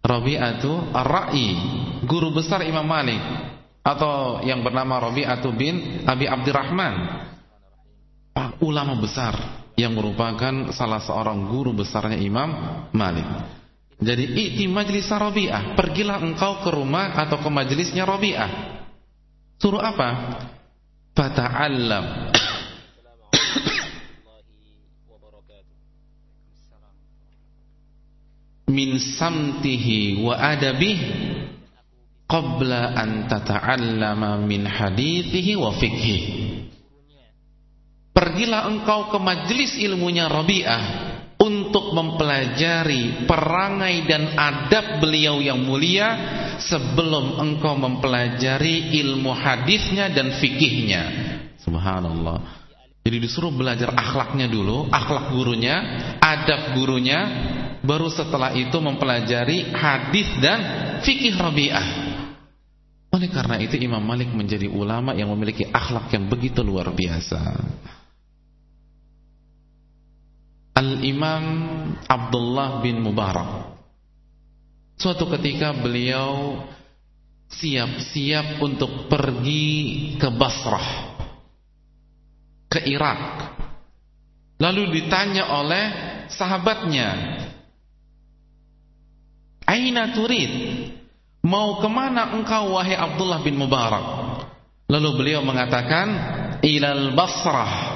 Rabi'ah itu Ar-Ra'i Guru besar Imam Malik atau yang bernama Rabi'atu bin Abi Abdurrahman ulama besar yang merupakan salah seorang guru besarnya Imam Malik. Jadi i'ti majlis Rabi'ah pergilah engkau ke rumah atau ke majlisnya Rabi'ah. Suruh apa? bata'allam min samtihi wa adabih qabla an tata'allama min hadithihi wa fikhi Pergilah engkau ke majelis ilmunya Rabi'ah untuk mempelajari perangai dan adab beliau yang mulia sebelum engkau mempelajari ilmu hadisnya dan fikihnya. Subhanallah. Jadi disuruh belajar akhlaknya dulu, akhlak gurunya, adab gurunya, baru setelah itu mempelajari hadis dan fikih Rabi'ah. Oleh karena itu Imam Malik menjadi ulama yang memiliki akhlak yang begitu luar biasa. Al-Imam Abdullah bin Mubarak. Suatu ketika beliau siap-siap untuk pergi ke Basrah ke Irak. Lalu ditanya oleh sahabatnya Aina turid mau ke mana engkau wahai Abdullah bin Mubarak lalu beliau mengatakan ilal Basrah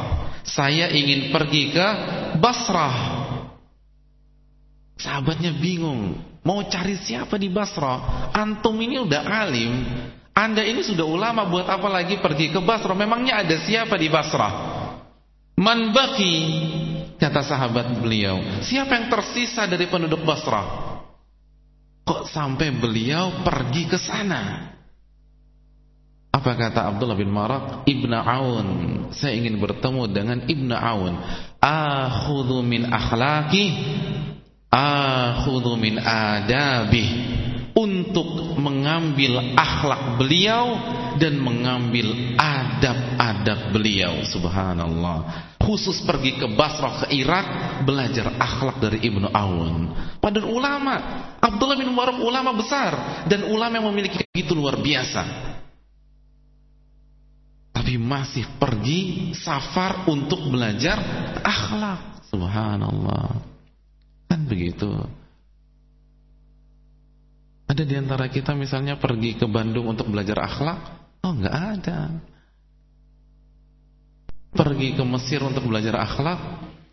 saya ingin pergi ke Basrah. Sahabatnya bingung, mau cari siapa di Basrah? Antum ini udah alim, Anda ini sudah ulama, buat apa lagi pergi ke Basrah? Memangnya ada siapa di Basrah? Man baki, kata sahabat beliau. Siapa yang tersisa dari penduduk Basrah? Kok sampai beliau pergi ke sana? Apa kata Abdullah bin Marak? Ibn Aun. Saya ingin bertemu dengan Ibn Aun. Akhudhu min akhlaki. Akhudhu min adabi. Untuk mengambil akhlak beliau dan mengambil adab-adab beliau. Subhanallah. Khusus pergi ke Basrah, ke Irak, belajar akhlak dari Ibn Aun. Padahal ulama. Abdullah bin Marak ulama besar. Dan ulama yang memiliki begitu luar biasa tapi masih pergi safar untuk belajar akhlak. Subhanallah. Kan begitu. Ada di antara kita misalnya pergi ke Bandung untuk belajar akhlak? Oh, enggak ada. Pergi ke Mesir untuk belajar akhlak?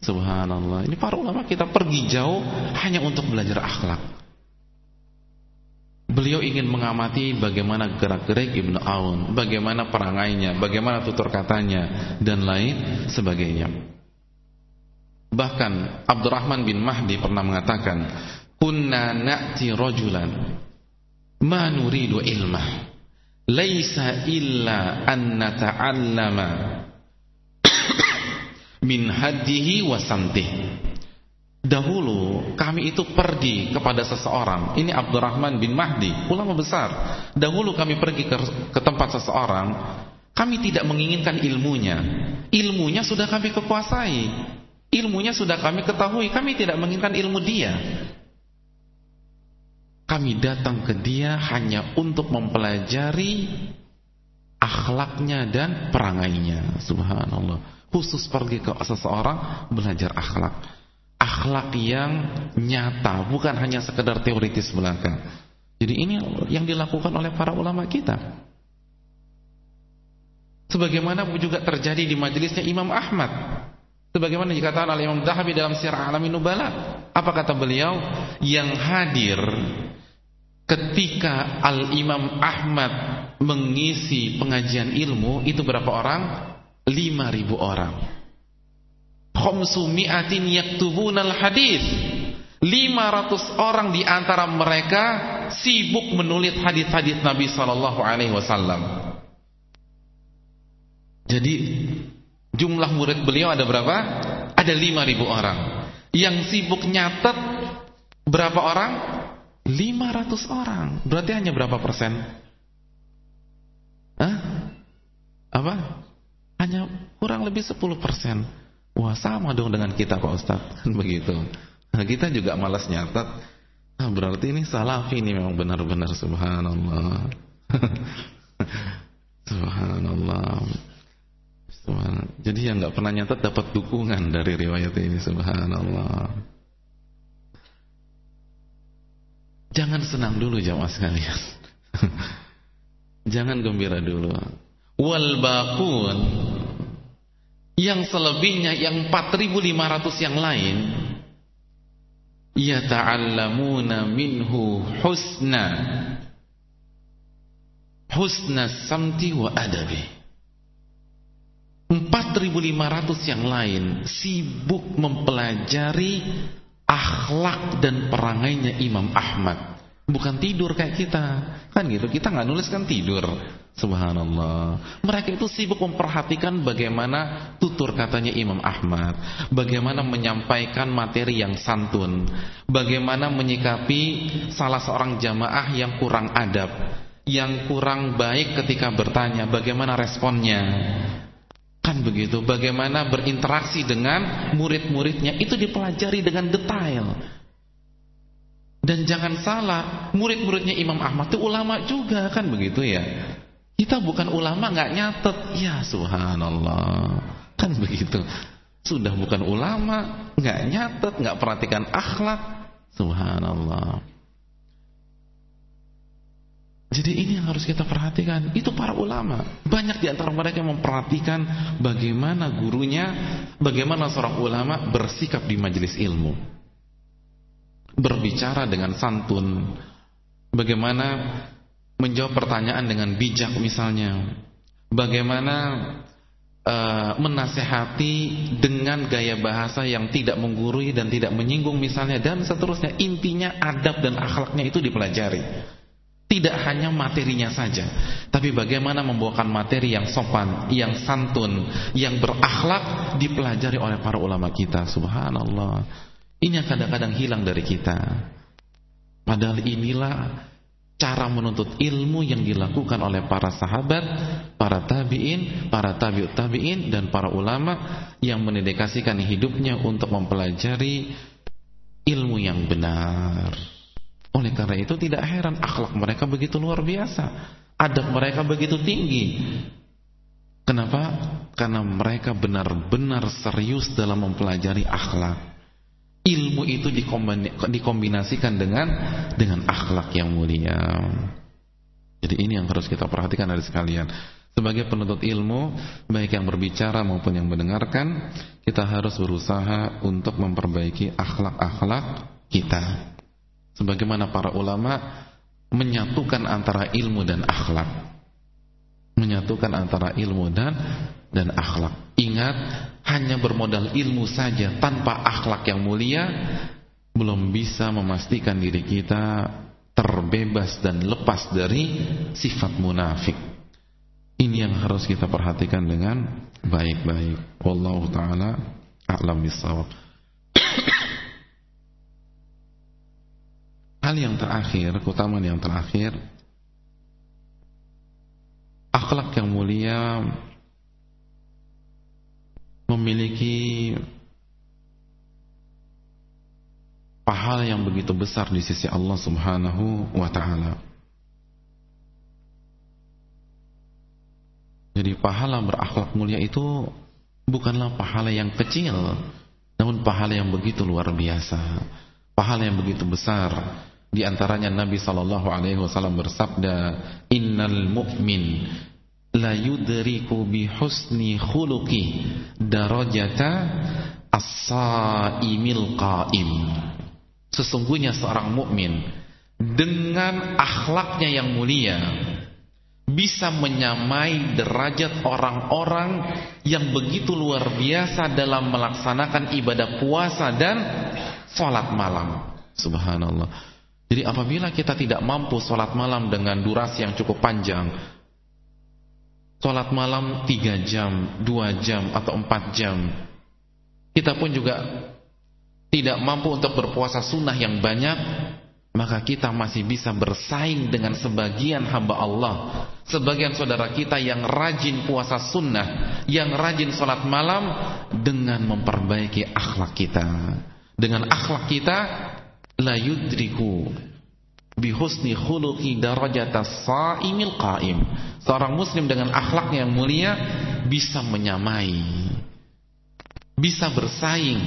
Subhanallah. Ini para ulama kita pergi jauh hanya untuk belajar akhlak. Beliau ingin mengamati bagaimana gerak-gerik Ibnu Aun, bagaimana perangainya, bagaimana tutur katanya dan lain sebagainya. Bahkan Abdurrahman bin Mahdi pernah mengatakan, "Kunna na'ti rajulan ma nuridu ilmah, laisa illa an nata'allama min hadihi wa samtihi." Dahulu kami itu pergi kepada seseorang. Ini Abdurrahman bin Mahdi Ulama besar. Dahulu kami pergi ke, ke tempat seseorang Kami tidak menginginkan ilmunya. Ilmunya sudah kami kekuasai. Ilmunya sudah kami ketahui. Kami tidak menginginkan ilmu dia Kami datang ke dia hanya untuk mempelajari Akhlaknya dan perangainya Subhanallah Khusus pergi ke seseorang Belajar akhlak akhlak yang nyata, bukan hanya sekedar teoritis belaka. Jadi ini yang dilakukan oleh para ulama kita. Sebagaimana juga terjadi di majelisnya Imam Ahmad. Sebagaimana dikatakan oleh Imam Dahabi dalam Sirah Alamin Nubala. Apa kata beliau? Yang hadir ketika Al-Imam Ahmad mengisi pengajian ilmu itu berapa orang? 5000 orang khamsumi'atin yaktubunal hadis 500 orang di antara mereka sibuk menulis hadis-hadis Nabi sallallahu alaihi wasallam. Jadi jumlah murid beliau ada berapa? Ada 5000 orang. Yang sibuk nyatet berapa orang? 500 orang. Berarti hanya berapa persen? Hah? Apa? Hanya kurang lebih 10 persen. Wah sama dong dengan kita Pak Ustaz kan begitu. Nah, kita juga malas nyatat. Nah, berarti ini salafi ini memang benar-benar subhanallah. subhanallah. Subhanallah. Jadi yang nggak pernah nyatat dapat dukungan dari riwayat ini subhanallah. Jangan senang dulu jamaah sekalian. Jangan gembira dulu. Wal baqun yang selebihnya yang 4500 yang lain yata'allamuna minhu husna husna samti wa adabi 4500 yang lain sibuk mempelajari akhlak dan perangainya Imam Ahmad. Bukan tidur kayak kita. Kan gitu kita nggak nulis kan tidur. Subhanallah. Mereka itu sibuk memperhatikan bagaimana tutur katanya Imam Ahmad, bagaimana menyampaikan materi yang santun, bagaimana menyikapi salah seorang jamaah yang kurang adab, yang kurang baik ketika bertanya, bagaimana responnya. Kan begitu, bagaimana berinteraksi dengan murid-muridnya itu dipelajari dengan detail. Dan jangan salah, murid-muridnya Imam Ahmad itu ulama juga kan begitu ya. Kita bukan ulama nggak nyatet. Ya subhanallah. Kan begitu. Sudah bukan ulama, nggak nyatet, nggak perhatikan akhlak. Subhanallah. Jadi ini yang harus kita perhatikan. Itu para ulama. Banyak di antara mereka yang memperhatikan bagaimana gurunya, bagaimana seorang ulama bersikap di majelis ilmu. Berbicara dengan santun. Bagaimana menjawab pertanyaan dengan bijak misalnya bagaimana uh, menasehati dengan gaya bahasa yang tidak menggurui dan tidak menyinggung misalnya dan seterusnya intinya adab dan akhlaknya itu dipelajari tidak hanya materinya saja tapi bagaimana membawakan materi yang sopan yang santun yang berakhlak dipelajari oleh para ulama kita. Subhanallah. Ini yang kadang-kadang hilang dari kita. Padahal inilah cara menuntut ilmu yang dilakukan oleh para sahabat, para tabi'in, para tabi'ut tabi'in dan para ulama yang mendedikasikan hidupnya untuk mempelajari ilmu yang benar. Oleh karena itu tidak heran akhlak mereka begitu luar biasa, adab mereka begitu tinggi. Kenapa? Karena mereka benar-benar serius dalam mempelajari akhlak ilmu itu dikombinasikan dengan dengan akhlak yang mulia. Jadi ini yang harus kita perhatikan dari sekalian. Sebagai penuntut ilmu, baik yang berbicara maupun yang mendengarkan, kita harus berusaha untuk memperbaiki akhlak-akhlak kita. Sebagaimana para ulama menyatukan antara ilmu dan akhlak. Menyatukan antara ilmu dan dan akhlak. Ingat, hanya bermodal ilmu saja tanpa akhlak yang mulia belum bisa memastikan diri kita terbebas dan lepas dari sifat munafik. Ini yang harus kita perhatikan dengan baik-baik. Wallahu taala a'lam bissawab. Hal yang terakhir, keutamaan yang terakhir, akhlak yang mulia memiliki pahala yang begitu besar di sisi Allah Subhanahu wa taala. Jadi pahala berakhlak mulia itu bukanlah pahala yang kecil, namun pahala yang begitu luar biasa. Pahala yang begitu besar. Di antaranya Nabi sallallahu alaihi wasallam bersabda, "Innal mu'min la yudriku bi husni khuluqi darajata as-saimil qaim. Sesungguhnya seorang mukmin dengan akhlaknya yang mulia bisa menyamai derajat orang-orang yang begitu luar biasa dalam melaksanakan ibadah puasa dan sholat malam. Subhanallah. Jadi apabila kita tidak mampu sholat malam dengan durasi yang cukup panjang, Sholat malam 3 jam, 2 jam atau 4 jam Kita pun juga Tidak mampu untuk berpuasa sunnah yang banyak Maka kita masih bisa bersaing dengan sebagian hamba Allah Sebagian saudara kita yang rajin puasa sunnah Yang rajin sholat malam Dengan memperbaiki akhlak kita. Dengan akhlak kita La yudriku bihusni khuluqi darajatas saimil qaim. Seorang muslim dengan akhlaknya yang mulia bisa menyamai bisa bersaing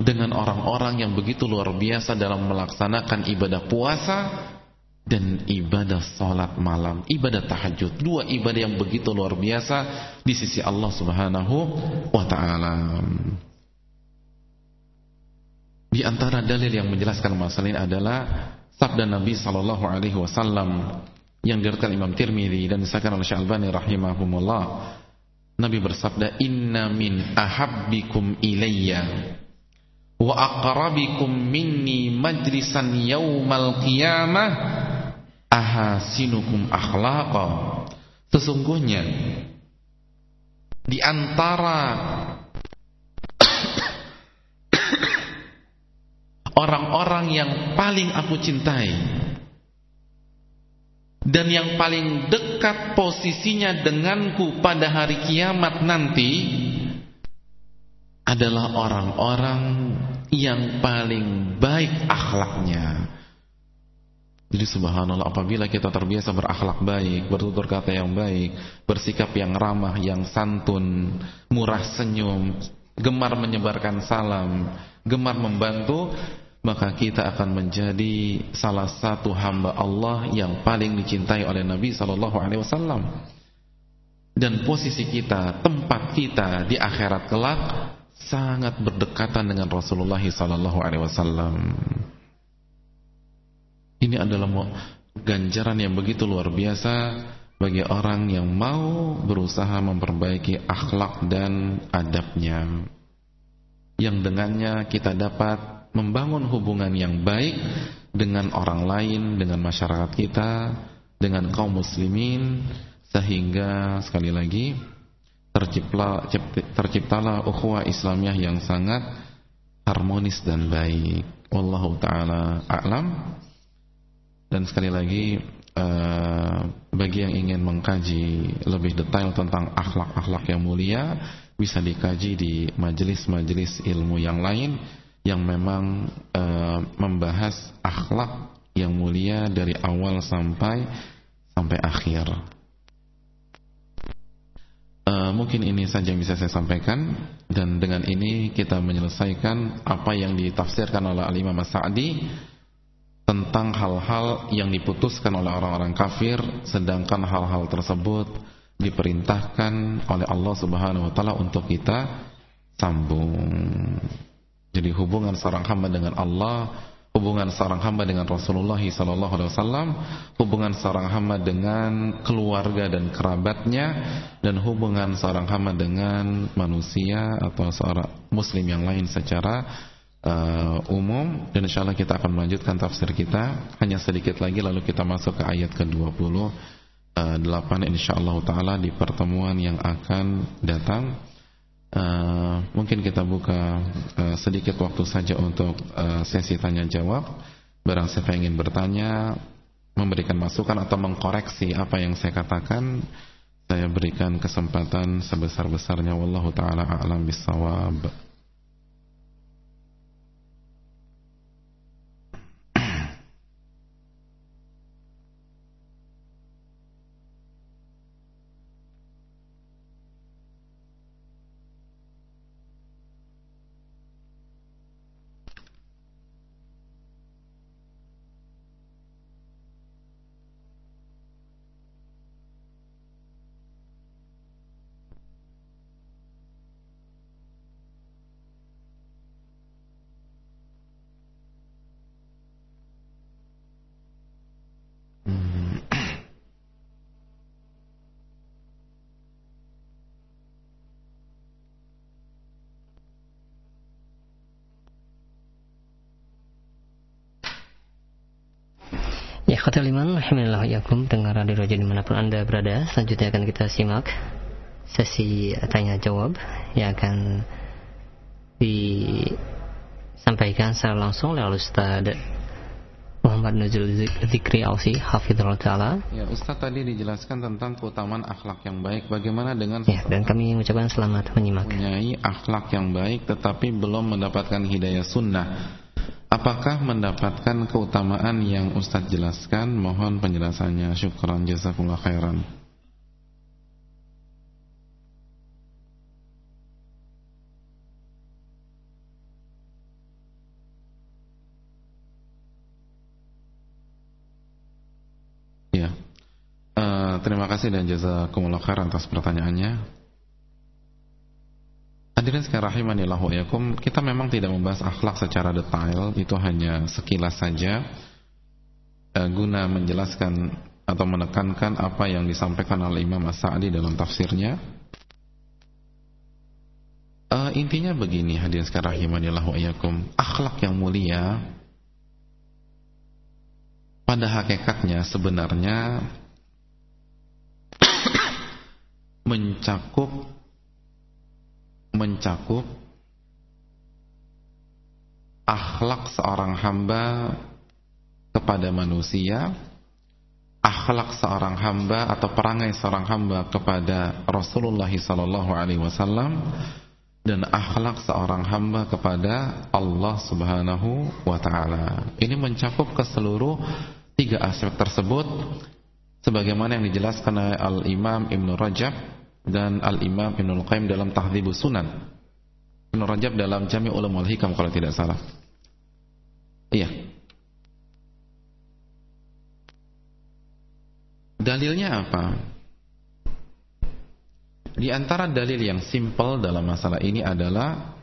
dengan orang-orang yang begitu luar biasa dalam melaksanakan ibadah puasa dan ibadah salat malam, ibadah tahajud. Dua ibadah yang begitu luar biasa di sisi Allah Subhanahu wa taala. Di antara dalil yang menjelaskan masalah ini adalah sabda Nabi sallallahu alaihi wasallam yang diriwayatkan Imam Tirmizi dan disahkan oleh Syalbani rahimahumullah. Nabi bersabda, "Inna min ahabbikum ilayya wa aqrabikum minni majlisan yaumal qiyamah ahasinukum akhlaqa." Sesungguhnya di antara orang-orang yang paling aku cintai dan yang paling dekat posisinya denganku pada hari kiamat nanti adalah orang-orang yang paling baik akhlaknya. Jadi subhanallah apabila kita terbiasa berakhlak baik, bertutur kata yang baik, bersikap yang ramah, yang santun, murah senyum, gemar menyebarkan salam, gemar membantu, maka kita akan menjadi salah satu hamba Allah yang paling dicintai oleh Nabi sallallahu alaihi wasallam. Dan posisi kita, tempat kita di akhirat kelak sangat berdekatan dengan Rasulullah sallallahu alaihi wasallam. Ini adalah ganjaran yang begitu luar biasa bagi orang yang mau berusaha memperbaiki akhlak dan adabnya. Yang dengannya kita dapat membangun hubungan yang baik dengan orang lain, dengan masyarakat kita, dengan kaum muslimin sehingga sekali lagi tercipta terciptalah ukhuwah Islamiyah yang sangat harmonis dan baik. Wallahu taala a'lam. Dan sekali lagi uh, bagi yang ingin mengkaji lebih detail tentang akhlak-akhlak yang mulia bisa dikaji di majelis-majelis ilmu yang lain yang memang uh, membahas akhlak yang mulia dari awal sampai sampai akhir. Uh, mungkin ini saja yang bisa saya sampaikan dan dengan ini kita menyelesaikan apa yang ditafsirkan oleh Al-Imam Sa'di tentang hal-hal yang diputuskan oleh orang-orang kafir sedangkan hal-hal tersebut diperintahkan oleh Allah Subhanahu wa taala untuk kita sambung. Jadi hubungan seorang hamba dengan Allah, hubungan seorang hamba dengan Rasulullah sallallahu alaihi wasallam, hubungan seorang hamba dengan keluarga dan kerabatnya dan hubungan seorang hamba dengan manusia atau seorang muslim yang lain secara uh, umum dan insyaallah kita akan melanjutkan tafsir kita. Hanya sedikit lagi lalu kita masuk ke ayat ke-28 uh, insyaallah taala di pertemuan yang akan datang. Uh, mungkin kita buka uh, sedikit waktu saja untuk uh, sesi tanya jawab. Barang siapa ingin bertanya memberikan masukan atau mengkoreksi apa yang saya katakan saya berikan kesempatan sebesar-besarnya. Wallahu taala a'lam bissawab Ikhwatul iman, alhamdulillah yakum dengar radio roja di mana pun anda berada Selanjutnya akan kita simak sesi tanya jawab Yang akan disampaikan secara langsung oleh Ustaz Muhammad Nuzul Zikri Alsi Hafidhullah Ta'ala. Ya Ustaz tadi dijelaskan tentang keutamaan akhlak yang baik. Bagaimana dengan Ya dan kami mengucapkan selamat menyimak. Punyai akhlak yang baik tetapi belum mendapatkan hidayah sunnah Apakah mendapatkan keutamaan yang Ustadz jelaskan? Mohon penjelasannya. Syukran jazakumullah khairan. Ya. Uh, terima kasih dan jazakumullah khairan atas pertanyaannya. Hadirin sekalian rahimanillah wa kita memang tidak membahas akhlak secara detail, itu hanya sekilas saja. Uh, guna menjelaskan atau menekankan apa yang disampaikan oleh Imam As-Sa'di dalam tafsirnya. Uh, intinya begini hadirin sekalian rahimanillah wa akhlak yang mulia pada hakikatnya sebenarnya mencakup mencakup akhlak seorang hamba kepada manusia, akhlak seorang hamba atau perangai seorang hamba kepada Rasulullah sallallahu alaihi wasallam dan akhlak seorang hamba kepada Allah Subhanahu wa taala. Ini mencakup ke seluruh tiga aspek tersebut sebagaimana yang dijelaskan oleh Al-Imam Ibnu Rajab dan Al-Imam Ibnu Qayyim dalam Tahdhibus Sunan. Ibnu Rajab dalam Jami' Ulumul Hikam kalau tidak salah. Iya. Dalilnya apa? Di antara dalil yang simpel dalam masalah ini adalah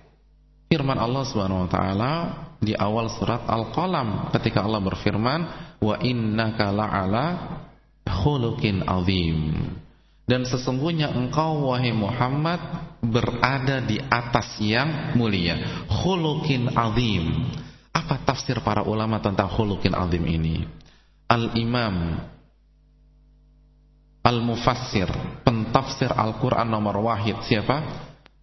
firman Allah Subhanahu wa taala di awal surat Al-Qalam ketika Allah berfirman wa innaka la'ala khuluqin azim dan sesungguhnya engkau wahai Muhammad berada di atas yang mulia. Khuluqin azim. Apa tafsir para ulama tentang khuluqin azim ini? Al-Imam Al-Mufassir, pentafsir Al-Qur'an nomor wahid siapa?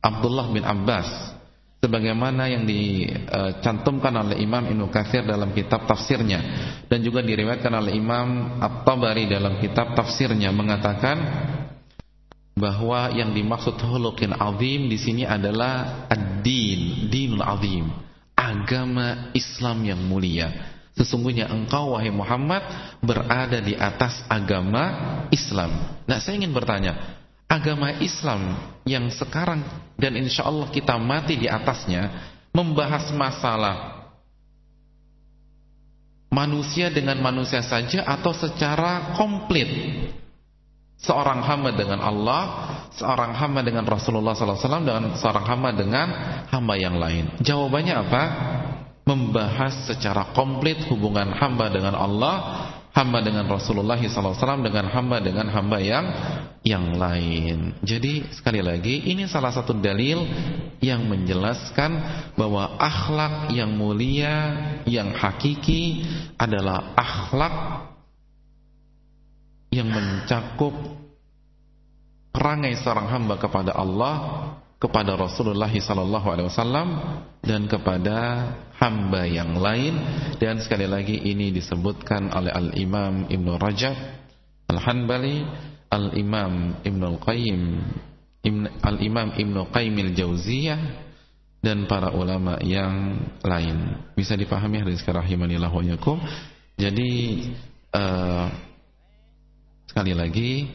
Abdullah bin Abbas. Sebagaimana yang dicantumkan oleh Imam Ibnu Katsir dalam kitab tafsirnya dan juga diriwayatkan oleh Imam At-Tabari dalam kitab tafsirnya mengatakan bahwa yang dimaksud hulukin azim di sini adalah ad-din, dinul azim, agama Islam yang mulia. Sesungguhnya engkau wahai Muhammad berada di atas agama Islam. Nah, saya ingin bertanya, agama Islam yang sekarang dan insya Allah kita mati di atasnya membahas masalah manusia dengan manusia saja atau secara komplit seorang hamba dengan Allah, seorang hamba dengan Rasulullah SAW, dan seorang hamba dengan hamba yang lain. Jawabannya apa? Membahas secara komplit hubungan hamba dengan Allah, hamba dengan Rasulullah SAW, dengan hamba dengan hamba yang yang lain. Jadi sekali lagi ini salah satu dalil yang menjelaskan bahwa akhlak yang mulia, yang hakiki adalah akhlak yang mencakup perangai seorang hamba kepada Allah, kepada Rasulullah sallallahu alaihi wasallam dan kepada hamba yang lain dan sekali lagi ini disebutkan oleh Al-Imam Ibnu Rajab Al-Hanbali, Al-Imam Ibnu Al-Qayyim, Al-Imam Ibnu Qayyim Al-Jauziyah dan para ulama yang lain. Bisa dipahami hadis rahimanillah wa yakum. Jadi uh, Sekali lagi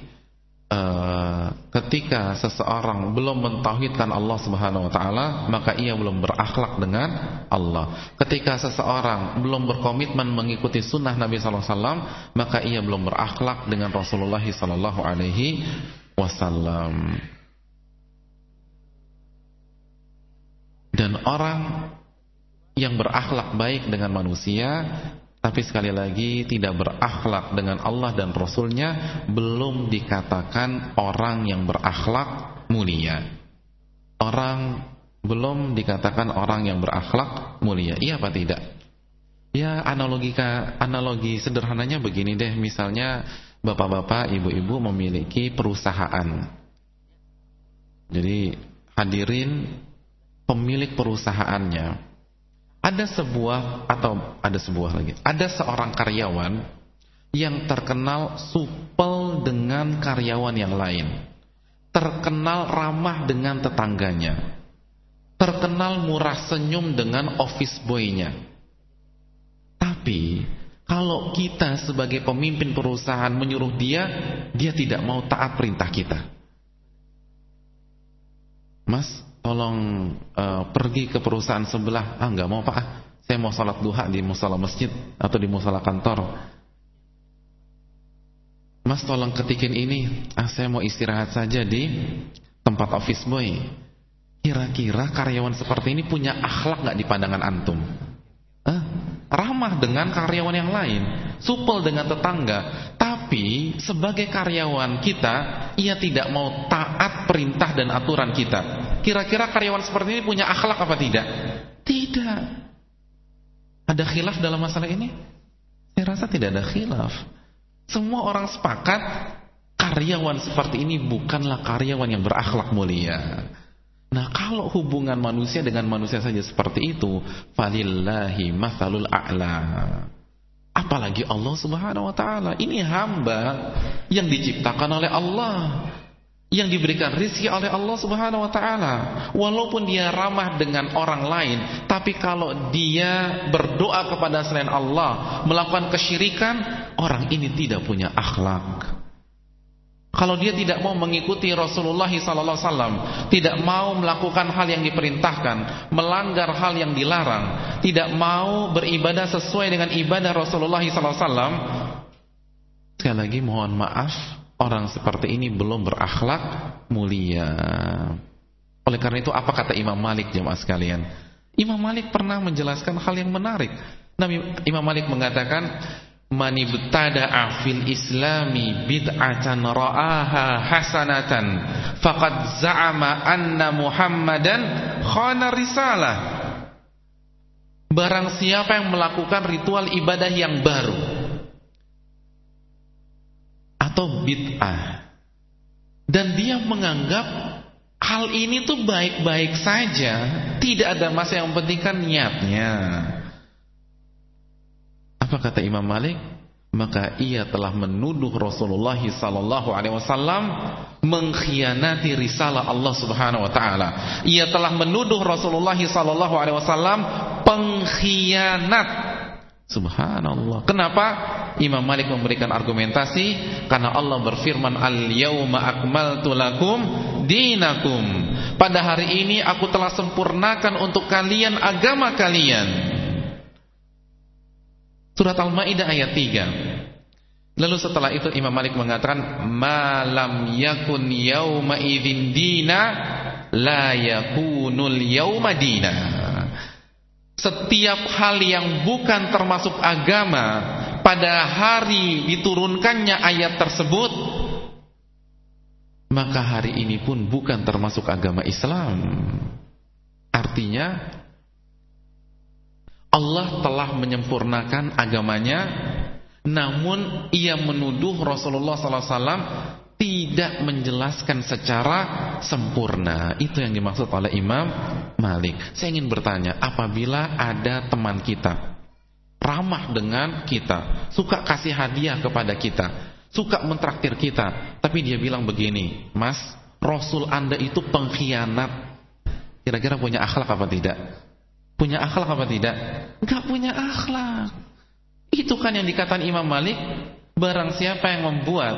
uh, ketika seseorang belum mentauhidkan Allah Subhanahu wa taala, maka ia belum berakhlak dengan Allah. Ketika seseorang belum berkomitmen mengikuti sunnah Nabi sallallahu alaihi wasallam, maka ia belum berakhlak dengan Rasulullah sallallahu alaihi wasallam. Dan orang yang berakhlak baik dengan manusia tapi sekali lagi tidak berakhlak dengan Allah dan Rasulnya belum dikatakan orang yang berakhlak mulia. Orang belum dikatakan orang yang berakhlak mulia. Iya apa tidak? Ya analogika analogi sederhananya begini deh. Misalnya bapak-bapak, ibu-ibu memiliki perusahaan. Jadi hadirin pemilik perusahaannya ada sebuah atau ada sebuah lagi. Ada seorang karyawan yang terkenal supel dengan karyawan yang lain. Terkenal ramah dengan tetangganya. Terkenal murah senyum dengan office boy-nya. Tapi kalau kita sebagai pemimpin perusahaan menyuruh dia, dia tidak mau taat perintah kita. Mas, tolong uh, pergi ke perusahaan sebelah. Ah nggak mau pak. Ah, saya mau salat duha di musola masjid atau di musola kantor. Mas tolong ketikin ini. Ah saya mau istirahat saja di tempat office boy. Kira-kira karyawan seperti ini punya akhlak nggak di pandangan antum? Eh, ramah dengan karyawan yang lain, supel dengan tetangga, tapi sebagai karyawan kita, ia tidak mau taat perintah dan aturan kita. Kira-kira karyawan seperti ini punya akhlak apa tidak? Tidak. Ada khilaf dalam masalah ini? Saya rasa tidak ada khilaf. Semua orang sepakat karyawan seperti ini bukanlah karyawan yang berakhlak mulia. Nah kalau hubungan manusia dengan manusia saja seperti itu Falillahi mathalul a'la Apalagi Allah subhanahu wa ta'ala. Ini hamba yang diciptakan oleh Allah. Yang diberikan rizki oleh Allah subhanahu wa ta'ala. Walaupun dia ramah dengan orang lain Tapi kalau dia berdoa kepada selain Allah Melakukan kesyirikan Orang ini tidak punya akhlak kalau dia tidak mau mengikuti Rasulullah SAW, tidak mau melakukan hal yang diperintahkan, melanggar hal yang dilarang, tidak mau beribadah sesuai dengan ibadah Rasulullah SAW, sekali lagi mohon maaf, orang seperti ini belum berakhlak mulia. Oleh karena itu apa kata Imam Malik jemaah sekalian? Imam Malik pernah menjelaskan hal yang menarik. Nabi Imam Malik mengatakan man ibtada'a fil islami bid'atan ra'aha hasanatan faqad za'ama anna muhammadan khana risalah. Barang siapa yang melakukan ritual ibadah yang baru atau bid'ah dan dia menganggap hal ini tuh baik-baik saja tidak ada masa yang penting kan niatnya apa kata Imam Malik? Maka ia telah menuduh Rasulullah sallallahu alaihi wasallam mengkhianati risalah Allah Subhanahu wa taala. Ia telah menuduh Rasulullah sallallahu alaihi wasallam pengkhianat. Subhanallah. Kenapa? Imam Malik memberikan argumentasi karena Allah berfirman al-yauma akmaltu lakum dinakum. Pada hari ini aku telah sempurnakan untuk kalian agama kalian. Surat Al-Maidah ayat 3. Lalu setelah itu Imam Malik mengatakan malam yakun yauma idzin dina la yakunul yauma dina. Setiap hal yang bukan termasuk agama pada hari diturunkannya ayat tersebut maka hari ini pun bukan termasuk agama Islam. Artinya Allah telah menyempurnakan agamanya namun ia menuduh Rasulullah SAW tidak menjelaskan secara sempurna. Itu yang dimaksud oleh Imam Malik. Saya ingin bertanya apabila ada teman kita ramah dengan kita suka kasih hadiah kepada kita suka mentraktir kita tapi dia bilang begini mas Rasul anda itu pengkhianat. Kira-kira punya akhlak apa tidak Punya akhlak apa tidak? Enggak punya akhlak. Itu kan yang dikatakan Imam Malik, barang siapa yang membuat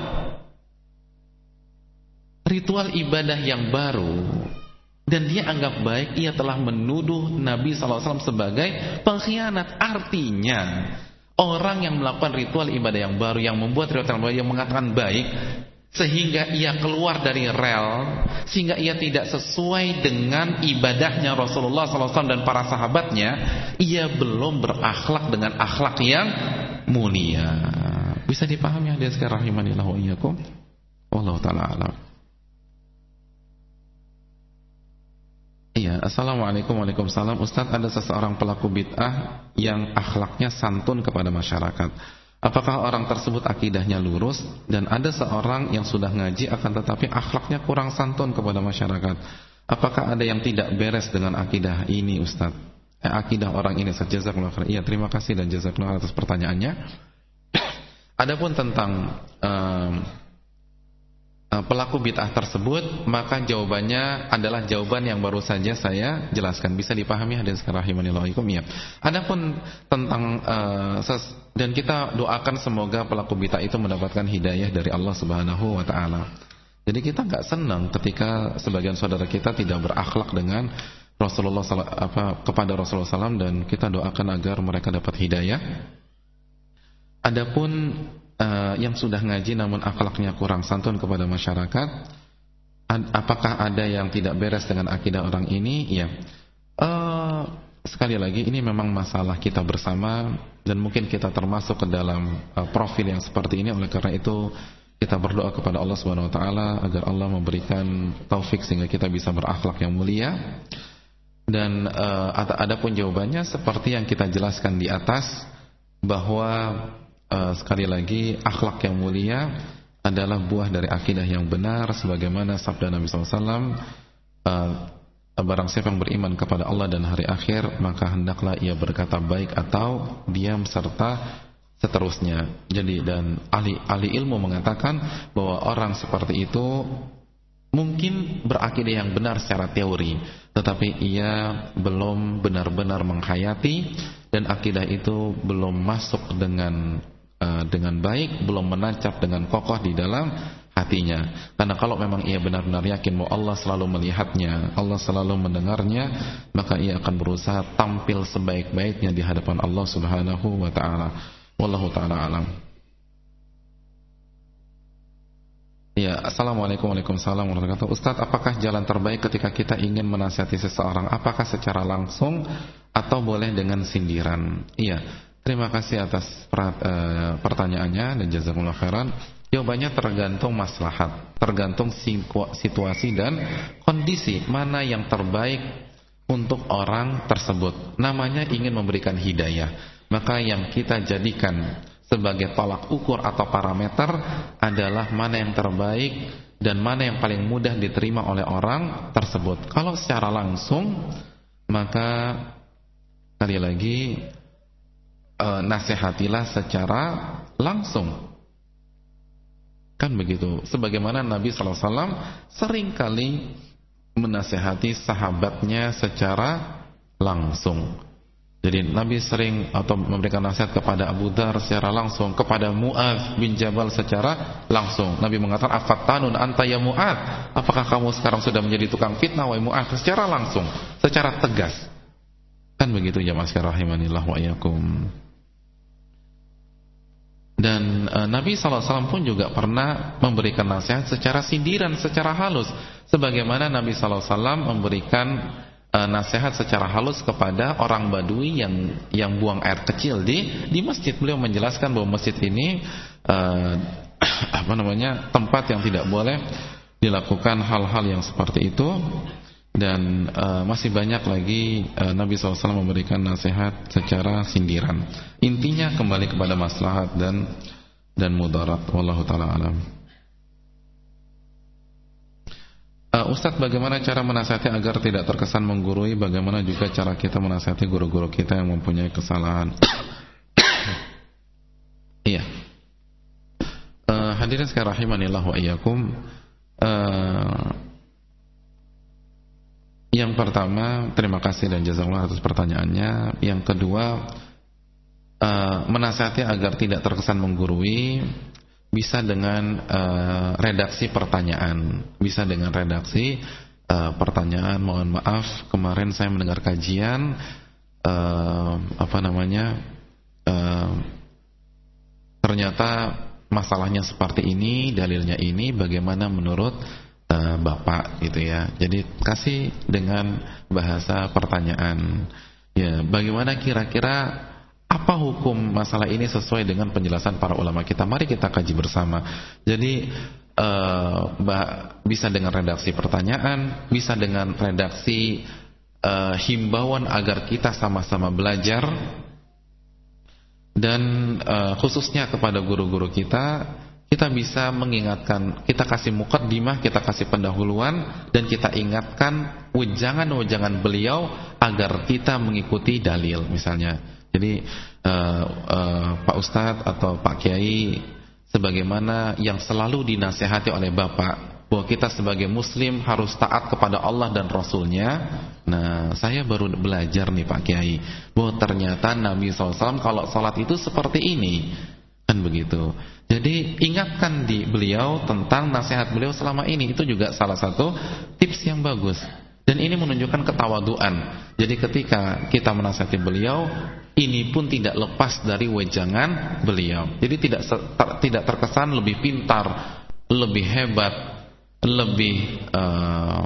ritual ibadah yang baru dan dia anggap baik, ia telah menuduh Nabi SAW sebagai pengkhianat. Artinya, orang yang melakukan ritual ibadah yang baru, yang membuat ritual ibadah yang mengatakan baik, sehingga ia keluar dari rel sehingga ia tidak sesuai dengan ibadahnya Rasulullah SAW dan para sahabatnya ia belum berakhlak dengan akhlak yang mulia. Bisa dipahami hadis sekarang rahimanillah wa iyyakum? Wallahu taala alam. Iya, Assalamualaikum Waalaikumsalam. Ustaz, ada seseorang pelaku bid'ah Yang akhlaknya santun kepada masyarakat Apakah orang tersebut akidahnya lurus dan ada seorang yang sudah ngaji akan tetapi akhlaknya kurang santun kepada masyarakat? Apakah ada yang tidak beres dengan akidah ini Ustaz? Eh, akidah orang ini Ustaz Jazakallahu. Iya, terima kasih dan jazakallahu atas pertanyaannya. Adapun tentang Eh, pelaku bid'ah tersebut maka jawabannya adalah jawaban yang baru saja saya jelaskan bisa dipahami hadirin rahimanillah ya. Adapun tentang uh, ses dan kita doakan semoga pelaku bid'ah itu mendapatkan hidayah dari Allah Subhanahu wa taala. Jadi kita nggak senang ketika sebagian saudara kita tidak berakhlak dengan Rasulullah apa kepada Rasulullah SAW dan kita doakan agar mereka dapat hidayah. Adapun uh, yang sudah ngaji namun akhlaknya kurang santun kepada masyarakat apakah ada yang tidak beres dengan akidah orang ini? Ya. Uh, sekali lagi ini memang masalah kita bersama dan mungkin kita termasuk ke dalam uh, profil yang seperti ini oleh karena itu kita berdoa kepada Allah Subhanahu wa taala agar Allah memberikan taufik sehingga kita bisa berakhlak yang mulia. Dan uh, ada pun jawabannya seperti yang kita jelaskan di atas bahwa uh, sekali lagi akhlak yang mulia adalah buah dari akidah yang benar sebagaimana sabda Nabi SAW uh, barang siapa yang beriman kepada Allah dan hari akhir maka hendaklah ia berkata baik atau diam serta seterusnya. Jadi dan ahli ahli ilmu mengatakan bahwa orang seperti itu mungkin berakidah yang benar secara teori, tetapi ia belum benar-benar menghayati dan akidah itu belum masuk dengan uh, dengan baik, belum menancap dengan kokoh di dalam hatinya. Karena kalau memang ia benar-benar yakin bahwa Allah selalu melihatnya, Allah selalu mendengarnya, maka ia akan berusaha tampil sebaik-baiknya di hadapan Allah Subhanahu wa taala. Wallahu taala alam. Ya, Assalamualaikum warahmatullahi wabarakatuh Ustaz, apakah jalan terbaik ketika kita ingin menasihati seseorang Apakah secara langsung Atau boleh dengan sindiran Iya, terima kasih atas uh, pertanyaannya Dan jazakumullah khairan. Jawabannya tergantung maslahat Tergantung situasi dan kondisi Mana yang terbaik Untuk orang tersebut. Namanya ingin memberikan hidayah. Maka yang kita jadikan sebagai tolak ukur atau parameter adalah mana yang terbaik dan mana yang paling mudah diterima oleh orang tersebut. Kalau secara langsung maka sekali lagi e, nasihatilah secara langsung. Kan begitu. Sebagaimana Nabi wasallam sering kali menasihati sahabatnya secara langsung. Jadi Nabi sering atau memberikan nasihat kepada Abu Dhar secara langsung, kepada Mu'ad bin Jabal secara langsung. Nabi mengatakan, "Afattanun anta ya Mu'ad? Apakah kamu sekarang sudah menjadi tukang fitnah wahai Mu'ad?" Secara langsung, secara tegas. Kan begitu jamaah sekalian rahimanillah wa iyyakum. Dan e, Nabi SAW pun juga pernah memberikan nasihat secara sindiran, secara halus. Sebagaimana Nabi SAW memberikan uh, nasihat secara halus kepada orang Badui yang yang buang air kecil di di masjid. Beliau menjelaskan bahwa masjid ini uh, apa namanya tempat yang tidak boleh dilakukan hal-hal yang seperti itu dan uh, masih banyak lagi uh, Nabi SAW memberikan nasihat secara sindiran. Intinya kembali kepada maslahat dan dan mudarat. Wallahu taala alam. Uh, Ustadz bagaimana cara menasihati agar tidak terkesan menggurui Bagaimana juga cara kita menasihati guru-guru kita yang mempunyai kesalahan Iya uh, Hadirin sekalian rahimanillah wa iyyakum uh, Yang pertama Terima kasih dan jazakallah atas pertanyaannya Yang kedua uh, Menasihati agar tidak terkesan menggurui bisa dengan uh, redaksi pertanyaan, bisa dengan redaksi uh, pertanyaan. Mohon maaf kemarin saya mendengar kajian uh, apa namanya uh, ternyata masalahnya seperti ini, dalilnya ini, bagaimana menurut uh, bapak gitu ya. Jadi kasih dengan bahasa pertanyaan. Ya, bagaimana kira-kira apa hukum masalah ini sesuai dengan penjelasan para ulama kita? Mari kita kaji bersama. Jadi uh, bisa dengan redaksi pertanyaan, bisa dengan redaksi uh, himbauan agar kita sama-sama belajar dan uh, khususnya kepada guru-guru kita kita bisa mengingatkan, kita kasih mukaddimah, kita kasih pendahuluan dan kita ingatkan wejangan-wejangan beliau agar kita mengikuti dalil misalnya. Jadi uh, uh, Pak Ustadz atau Pak Kiai sebagaimana yang selalu dinasehati oleh Bapak bahwa kita sebagai muslim harus taat kepada Allah dan Rasulnya Nah saya baru belajar nih Pak Kiai Bahwa ternyata Nabi SAW kalau sholat itu seperti ini Kan begitu. Jadi ingatkan di beliau tentang nasihat beliau selama ini. Itu juga salah satu tips yang bagus. Dan ini menunjukkan ketawaduan. Jadi ketika kita menasihati beliau ini pun tidak lepas dari wejangan beliau. Jadi tidak ter, tidak terkesan lebih pintar, lebih hebat, lebih uh,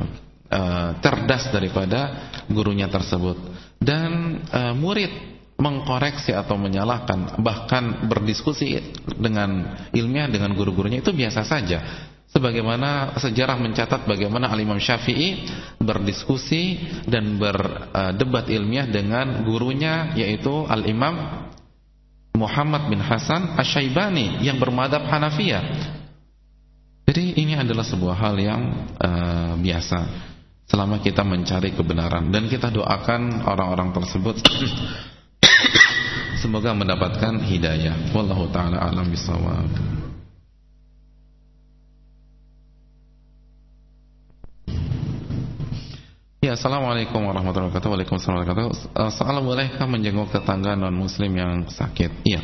uh, cerdas daripada gurunya tersebut. Dan uh, murid mengkoreksi atau menyalahkan bahkan berdiskusi dengan ilmiah dengan guru-gurunya itu biasa saja sebagaimana sejarah mencatat bagaimana Al-Imam Syafi'i berdiskusi dan berdebat ilmiah dengan gurunya yaitu Al-Imam Muhammad bin Hasan Asy-Syaibani yang bermadhab Hanafiyah. Jadi ini adalah sebuah hal yang uh, biasa selama kita mencari kebenaran dan kita doakan orang-orang tersebut semoga mendapatkan hidayah. Wallahu taala alam bisawab. Ya, Assalamualaikum warahmatullahi wabarakatuh Waalaikumsalam warahmatullahi wabarakatuh Soal bolehkah menjenguk tetangga non-muslim yang sakit? Iya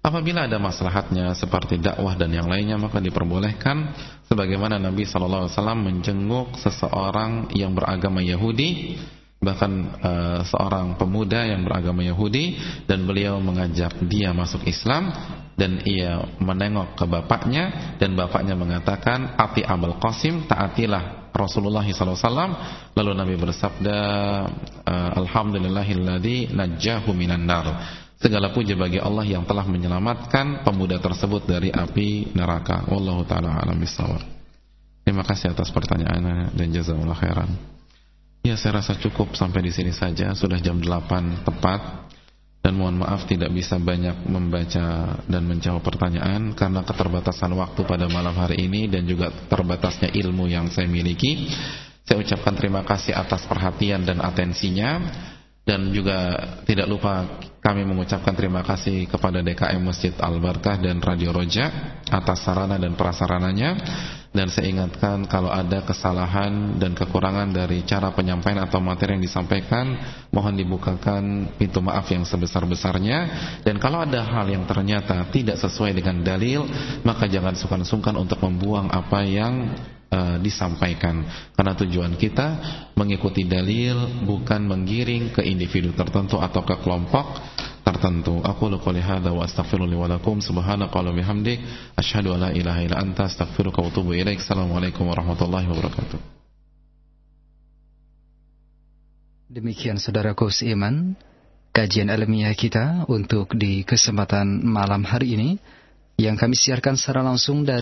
Apabila ada maslahatnya seperti dakwah dan yang lainnya Maka diperbolehkan Sebagaimana Nabi SAW menjenguk seseorang yang beragama Yahudi Bahkan uh, seorang pemuda yang beragama Yahudi Dan beliau mengajak dia masuk Islam Dan ia menengok ke bapaknya Dan bapaknya mengatakan Ati Abul Qasim taatilah Rasulullah SAW lalu Nabi bersabda eh, Alhamdulillahilladzi najjahu minan nar. Segala puji bagi Allah yang telah menyelamatkan pemuda tersebut dari api neraka. Wallahu taala alam bisawab terima kasih atas pertanyaannya dan jazakallahu khairan ya saya rasa cukup sampai di sini saja. Sudah jam 8 tepat. Dan mohon maaf tidak bisa banyak membaca dan menjawab pertanyaan karena keterbatasan waktu pada malam hari ini dan juga terbatasnya ilmu yang saya miliki. Saya ucapkan terima kasih atas perhatian dan atensinya. Dan juga tidak lupa kami mengucapkan terima kasih kepada DKM Masjid Al-Barkah dan Radio Roja atas sarana dan prasarananya dan saya ingatkan kalau ada kesalahan dan kekurangan dari cara penyampaian atau materi yang disampaikan mohon dibukakan pintu maaf yang sebesar-besarnya. Dan kalau ada hal yang ternyata tidak sesuai dengan dalil maka jangan sungkan-sungkan untuk membuang apa yang uh, disampaikan. Karena tujuan kita mengikuti dalil bukan menggiring ke individu tertentu atau ke kelompok tertentu. Aku qouli hadza wa astaghfiru li wa lakum subhanaka wa bihamdik asyhadu an la ilaha illa anta astaghfiruka wa atubu ilaik. Assalamualaikum warahmatullahi wabarakatuh. Demikian saudaraku seiman kajian ilmiah kita untuk di kesempatan malam hari ini yang kami siarkan secara langsung dari